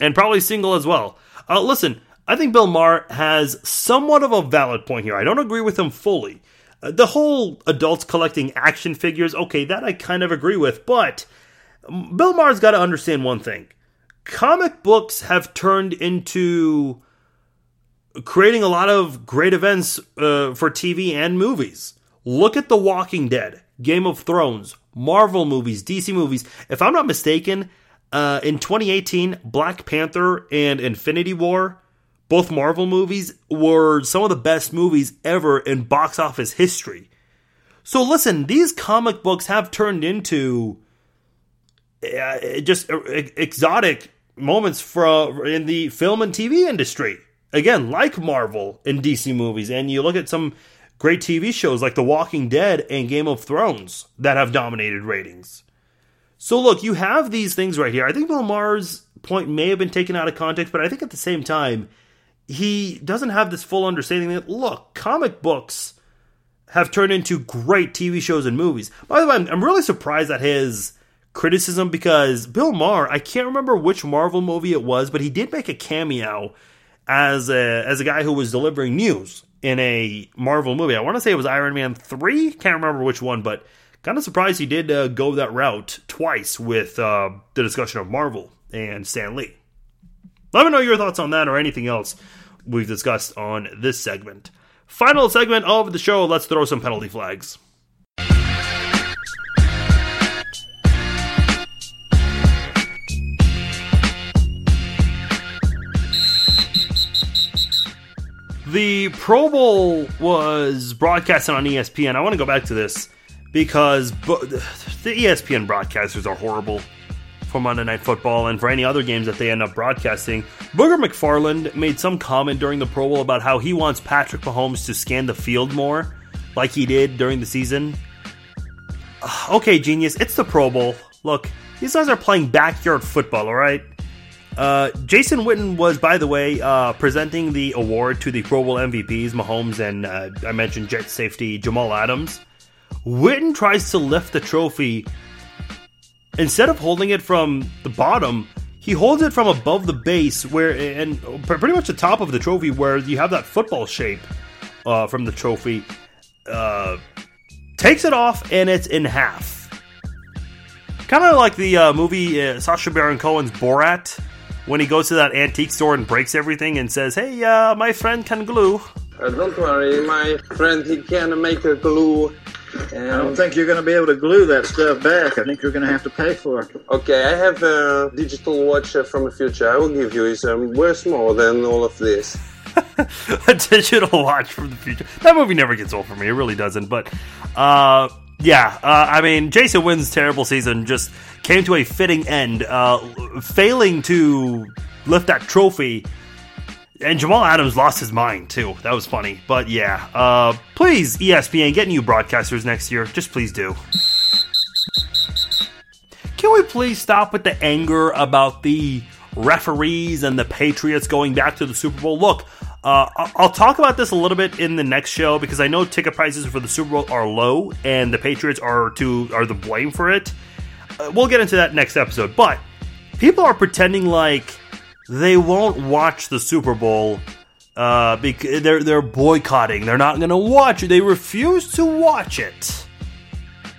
and probably single as well. Uh, listen, I think Bill Maher has somewhat of a valid point here. I don't agree with him fully. Uh, the whole adults collecting action figures, okay, that I kind of agree with, but Bill Maher's got to understand one thing. Comic books have turned into creating a lot of great events uh, for TV and movies. Look at The Walking Dead, Game of Thrones, Marvel movies, DC movies. If I'm not mistaken, uh, in 2018, Black Panther and Infinity War, both Marvel movies, were some of the best movies ever in box office history. So listen, these comic books have turned into uh, just exotic moments for in the film and TV industry. Again, like Marvel and DC movies, and you look at some great TV shows like The Walking Dead and Game of Thrones that have dominated ratings. So look, you have these things right here. I think Bill Maher's point may have been taken out of context, but I think at the same time, he doesn't have this full understanding that look, comic books have turned into great TV shows and movies. By the way, I'm, I'm really surprised at his criticism because Bill Maher, I can't remember which Marvel movie it was, but he did make a cameo as a as a guy who was delivering news in a Marvel movie. I want to say it was Iron Man 3. Can't remember which one, but kind of surprised he did uh, go that route twice with uh, the discussion of Marvel and Stan Lee. Let me know your thoughts on that or anything else we've discussed on this segment. Final segment of the show, let's throw some penalty flags. The Pro Bowl was broadcasted on ESPN. I want to go back to this because the ESPN broadcasters are horrible for Monday Night Football and for any other games that they end up broadcasting. Booger McFarland made some comment during the Pro Bowl about how he wants Patrick Mahomes to scan the field more, like he did during the season. Okay, genius, it's the Pro Bowl. Look, these guys are playing backyard football, all right? Uh, Jason Witten was, by the way, uh, presenting the award to the Pro Bowl MVPs, Mahomes and uh, I mentioned jet safety Jamal Adams. Witten tries to lift the trophy. Instead of holding it from the bottom, he holds it from above the base, where and pretty much the top of the trophy, where you have that football shape uh, from the trophy. Uh, takes it off, and it's in half. Kind of like the movie Sacha Baron Cohen's Borat, when he goes to that antique store and breaks everything and says, "Hey, uh, my friend can glue." Uh, don't worry, my friend, he can make a glue. And I don't think you're going to be able to glue that stuff back. I think you're going to have to pay for it. Okay, I have a digital watch uh, from the future. I will give you. It's um, worth more than all of this. a digital watch from the future. That movie never gets old for me. It really doesn't. But uh, yeah, uh, I mean, Jason Witten's terrible season just came to a fitting end, uh, failing to lift that trophy and Jamal Adams lost his mind too. That was funny. But yeah, uh, please ESPN get new broadcasters next year. Just please do. Can we please stop with the anger about the referees and the Patriots going back to the Super Bowl? Look, uh, I'll talk about this a little bit in the next show because I know ticket prices for the Super Bowl are low and the Patriots are to are the blame for it. Uh, we'll get into that next episode. But people are pretending like they won't watch the Super Bowl uh, because they're they're boycotting. They're not going to watch it. They refuse to watch it.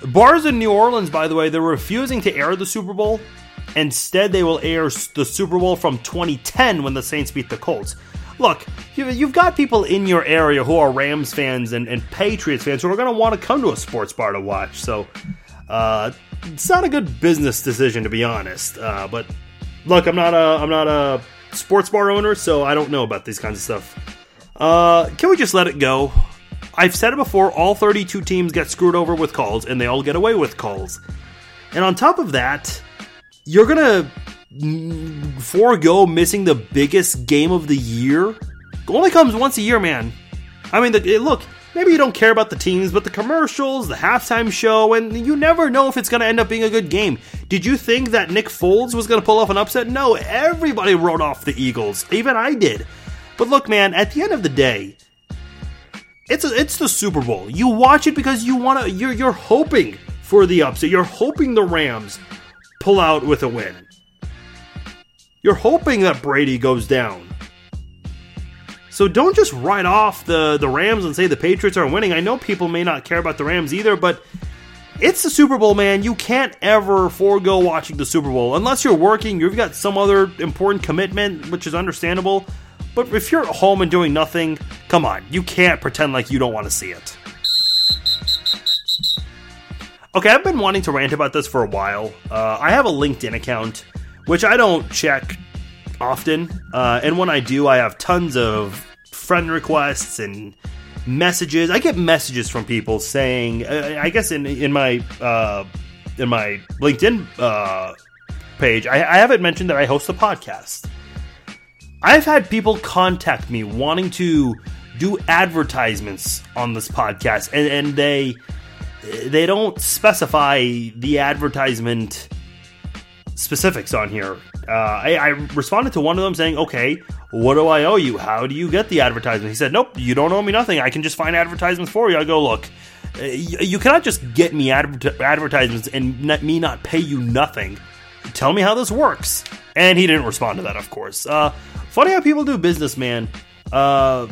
Bars in New Orleans, by the way, they're refusing to air the Super Bowl. Instead, they will air the Super Bowl from 2010 when the Saints beat the Colts. Look, you've got people in your area who are Rams fans and, and Patriots fans who are going to want to come to a sports bar to watch. So, uh, it's not a good business decision, to be honest. Uh, but look, I'm not a I'm not a sports bar owner, so I don't know about these kinds of stuff. Uh, can we just let it go? I've said it before. All 32 teams get screwed over with calls, and they all get away with calls. And on top of that, you're gonna forego missing the biggest game of the year. It only comes once a year, man. I mean, the, eh, look, maybe you don't care about the teams, but the commercials, the halftime show, and you never know if it's going to end up being a good game. Did you think that Nick Foles was going to pull off an upset? No, everybody wrote off the Eagles. Even I did. But look, man, at the end of the day, it's a, it's the Super Bowl. You watch it because you want to. You're you're hoping for the upset. You're hoping the Rams pull out with a win. You're hoping that Brady goes down. So don't just write off the, the Rams and say the Patriots are winning. I know people may not care about the Rams either, but it's the Super Bowl, man. You can't ever forego watching the Super Bowl unless you're working. You've got some other important commitment, which is understandable. But if you're at home and doing nothing, come on, you can't pretend like you don't want to see it. Okay, I've been wanting to rant about this for a while. Uh, I have a LinkedIn account, which I don't check often. Uh, and when I do, I have tons of friend requests and messages. I get messages from people saying, uh, I guess in in my uh, in my LinkedIn uh, page, I, I haven't mentioned that I host a podcast. I've had people contact me wanting to do advertisements on this podcast, and, and they they don't specify the advertisement specifics on here. Uh, I, I, responded to one of them saying, "Okay, what do I owe you? How do you get the advertisement?" He said, "Nope, you don't owe me nothing. I can just find advertisements for you." I go, "Look, uh, you, cannot just get me adver- advertisements and me not pay you nothing. Tell me how this works." And he didn't respond to that, of course. Uh, funny how people do business, man. Uh,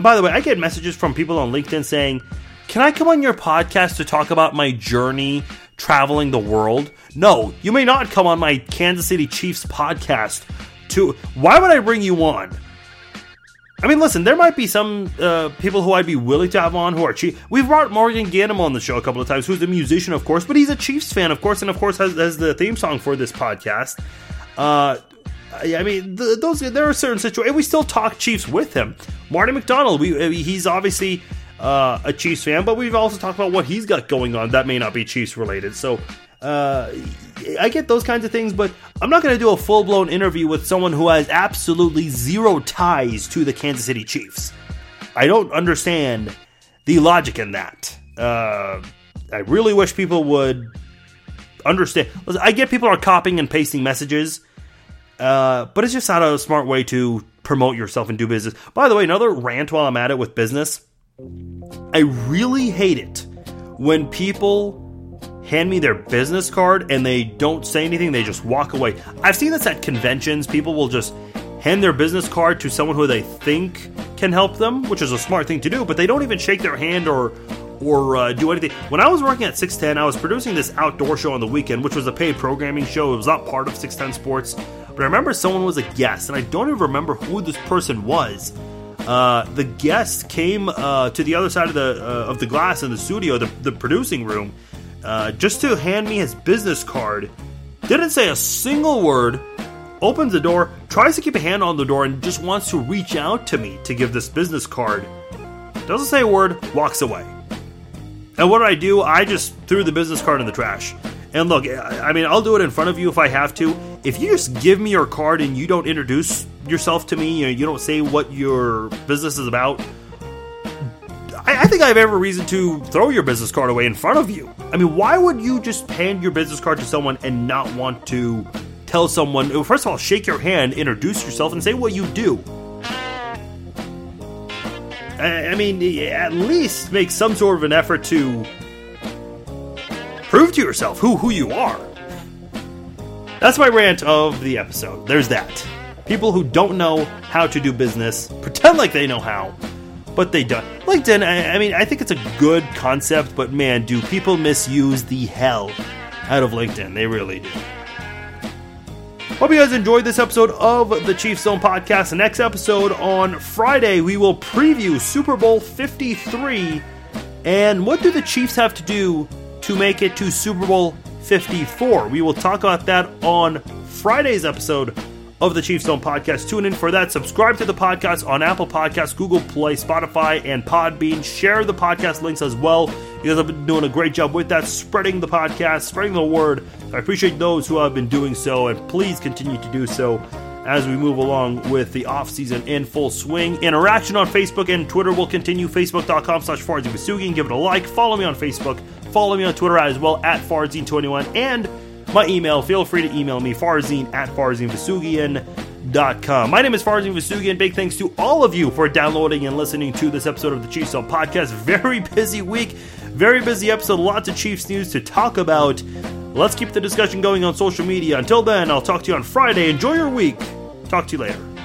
by the way, I get messages from people on LinkedIn saying, "Can I come on your podcast to talk about my journey?" traveling the world. No, you may not come on my Kansas City Chiefs podcast to. Why would I bring you on? I mean, listen, there might be some uh, people who I'd be willing to have on who are Chiefs. We've brought Morgan Ganem on the show a couple of times, who's a musician, of course, but he's a Chiefs fan, of course, and of course has, has the theme song for this podcast. Uh, I mean, the, those there are certain situations. We still talk Chiefs with him. Marty McDonald, we he's obviously uh, a Chiefs fan, but we've also talked about what he's got going on that may not be Chiefs related. So uh, I get those kinds of things, but I'm not going to do a full blown interview with someone who has absolutely zero ties to the Kansas City Chiefs. I don't understand the logic in that. Uh, I really wish people would understand. I get people are copying and pasting messages, uh, but it's just not a smart way to promote yourself and do business. By the way, another rant while I'm at it with business. I really hate it when people hand me their business card and they don't say anything, they just walk away. I've seen this at conventions. People will just hand their business card to someone who they think can help them, which is a smart thing to do, but they don't even shake their hand or or uh, do anything. When I was working at 610, I was producing this outdoor show on the weekend, which was a paid programming show. It was not part of 610 Sports, but I remember someone was a guest, and I don't even remember who this person was. Uh, the guest came uh, to the other side of the uh, of the glass in the studio, the, the producing room, uh, just to hand me his business card. Didn't say a single word. Opens the door, tries to keep a hand on the door, and just wants to reach out to me to give this business card. Doesn't say a word, walks away. And what did I do? I just threw the business card in the trash. And look, I mean, I'll do it in front of you if I have to. If you just give me your card and you don't introduce yourself to me, you, know, you don't say what your business is about, I, I think I have every reason to throw your business card away in front of you. I mean, why would you just hand your business card to someone and not want to tell someone, oh, first of all, shake your hand, introduce yourself, and say what you do? I mean, at least make some sort of an effort to prove to yourself who who you are. That's my rant of the episode. There's that. People who don't know how to do business pretend like they know how, but they don't. LinkedIn, I, I mean, I think it's a good concept, but man, do people misuse the hell out of LinkedIn? They really do. Hope you guys enjoyed this episode of the Chiefs Zone podcast. Next episode on Friday, we will preview Super Bowl 53 and what do the Chiefs have to do to make it to Super Bowl 54. We will talk about that on Friday's episode of the Chiefs Zone podcast. Tune in for that. Subscribe to the podcast on Apple Podcasts, Google Play, Spotify, and Podbean. Share the podcast links as well. You guys have been doing a great job with that, spreading the podcast, spreading the word. I appreciate those who have been doing so, and please continue to do so as we move along with the off season in full swing. Interaction on Facebook and Twitter will continue. Facebook.com slash Farzin Give it a like. Follow me on Facebook. Follow me on Twitter as well at Farzin21. And my email, feel free to email me, farzin at farzinvousoughian.com. My name is Farzin Vousoughian. Big thanks to all of you for downloading and listening to this episode of the Chiefs Zone podcast. Very busy week, very busy episode, lots of Chiefs news to talk about. Let's keep the discussion going on social media. Until then, I'll talk to you on Friday. Enjoy your week. Talk to you later.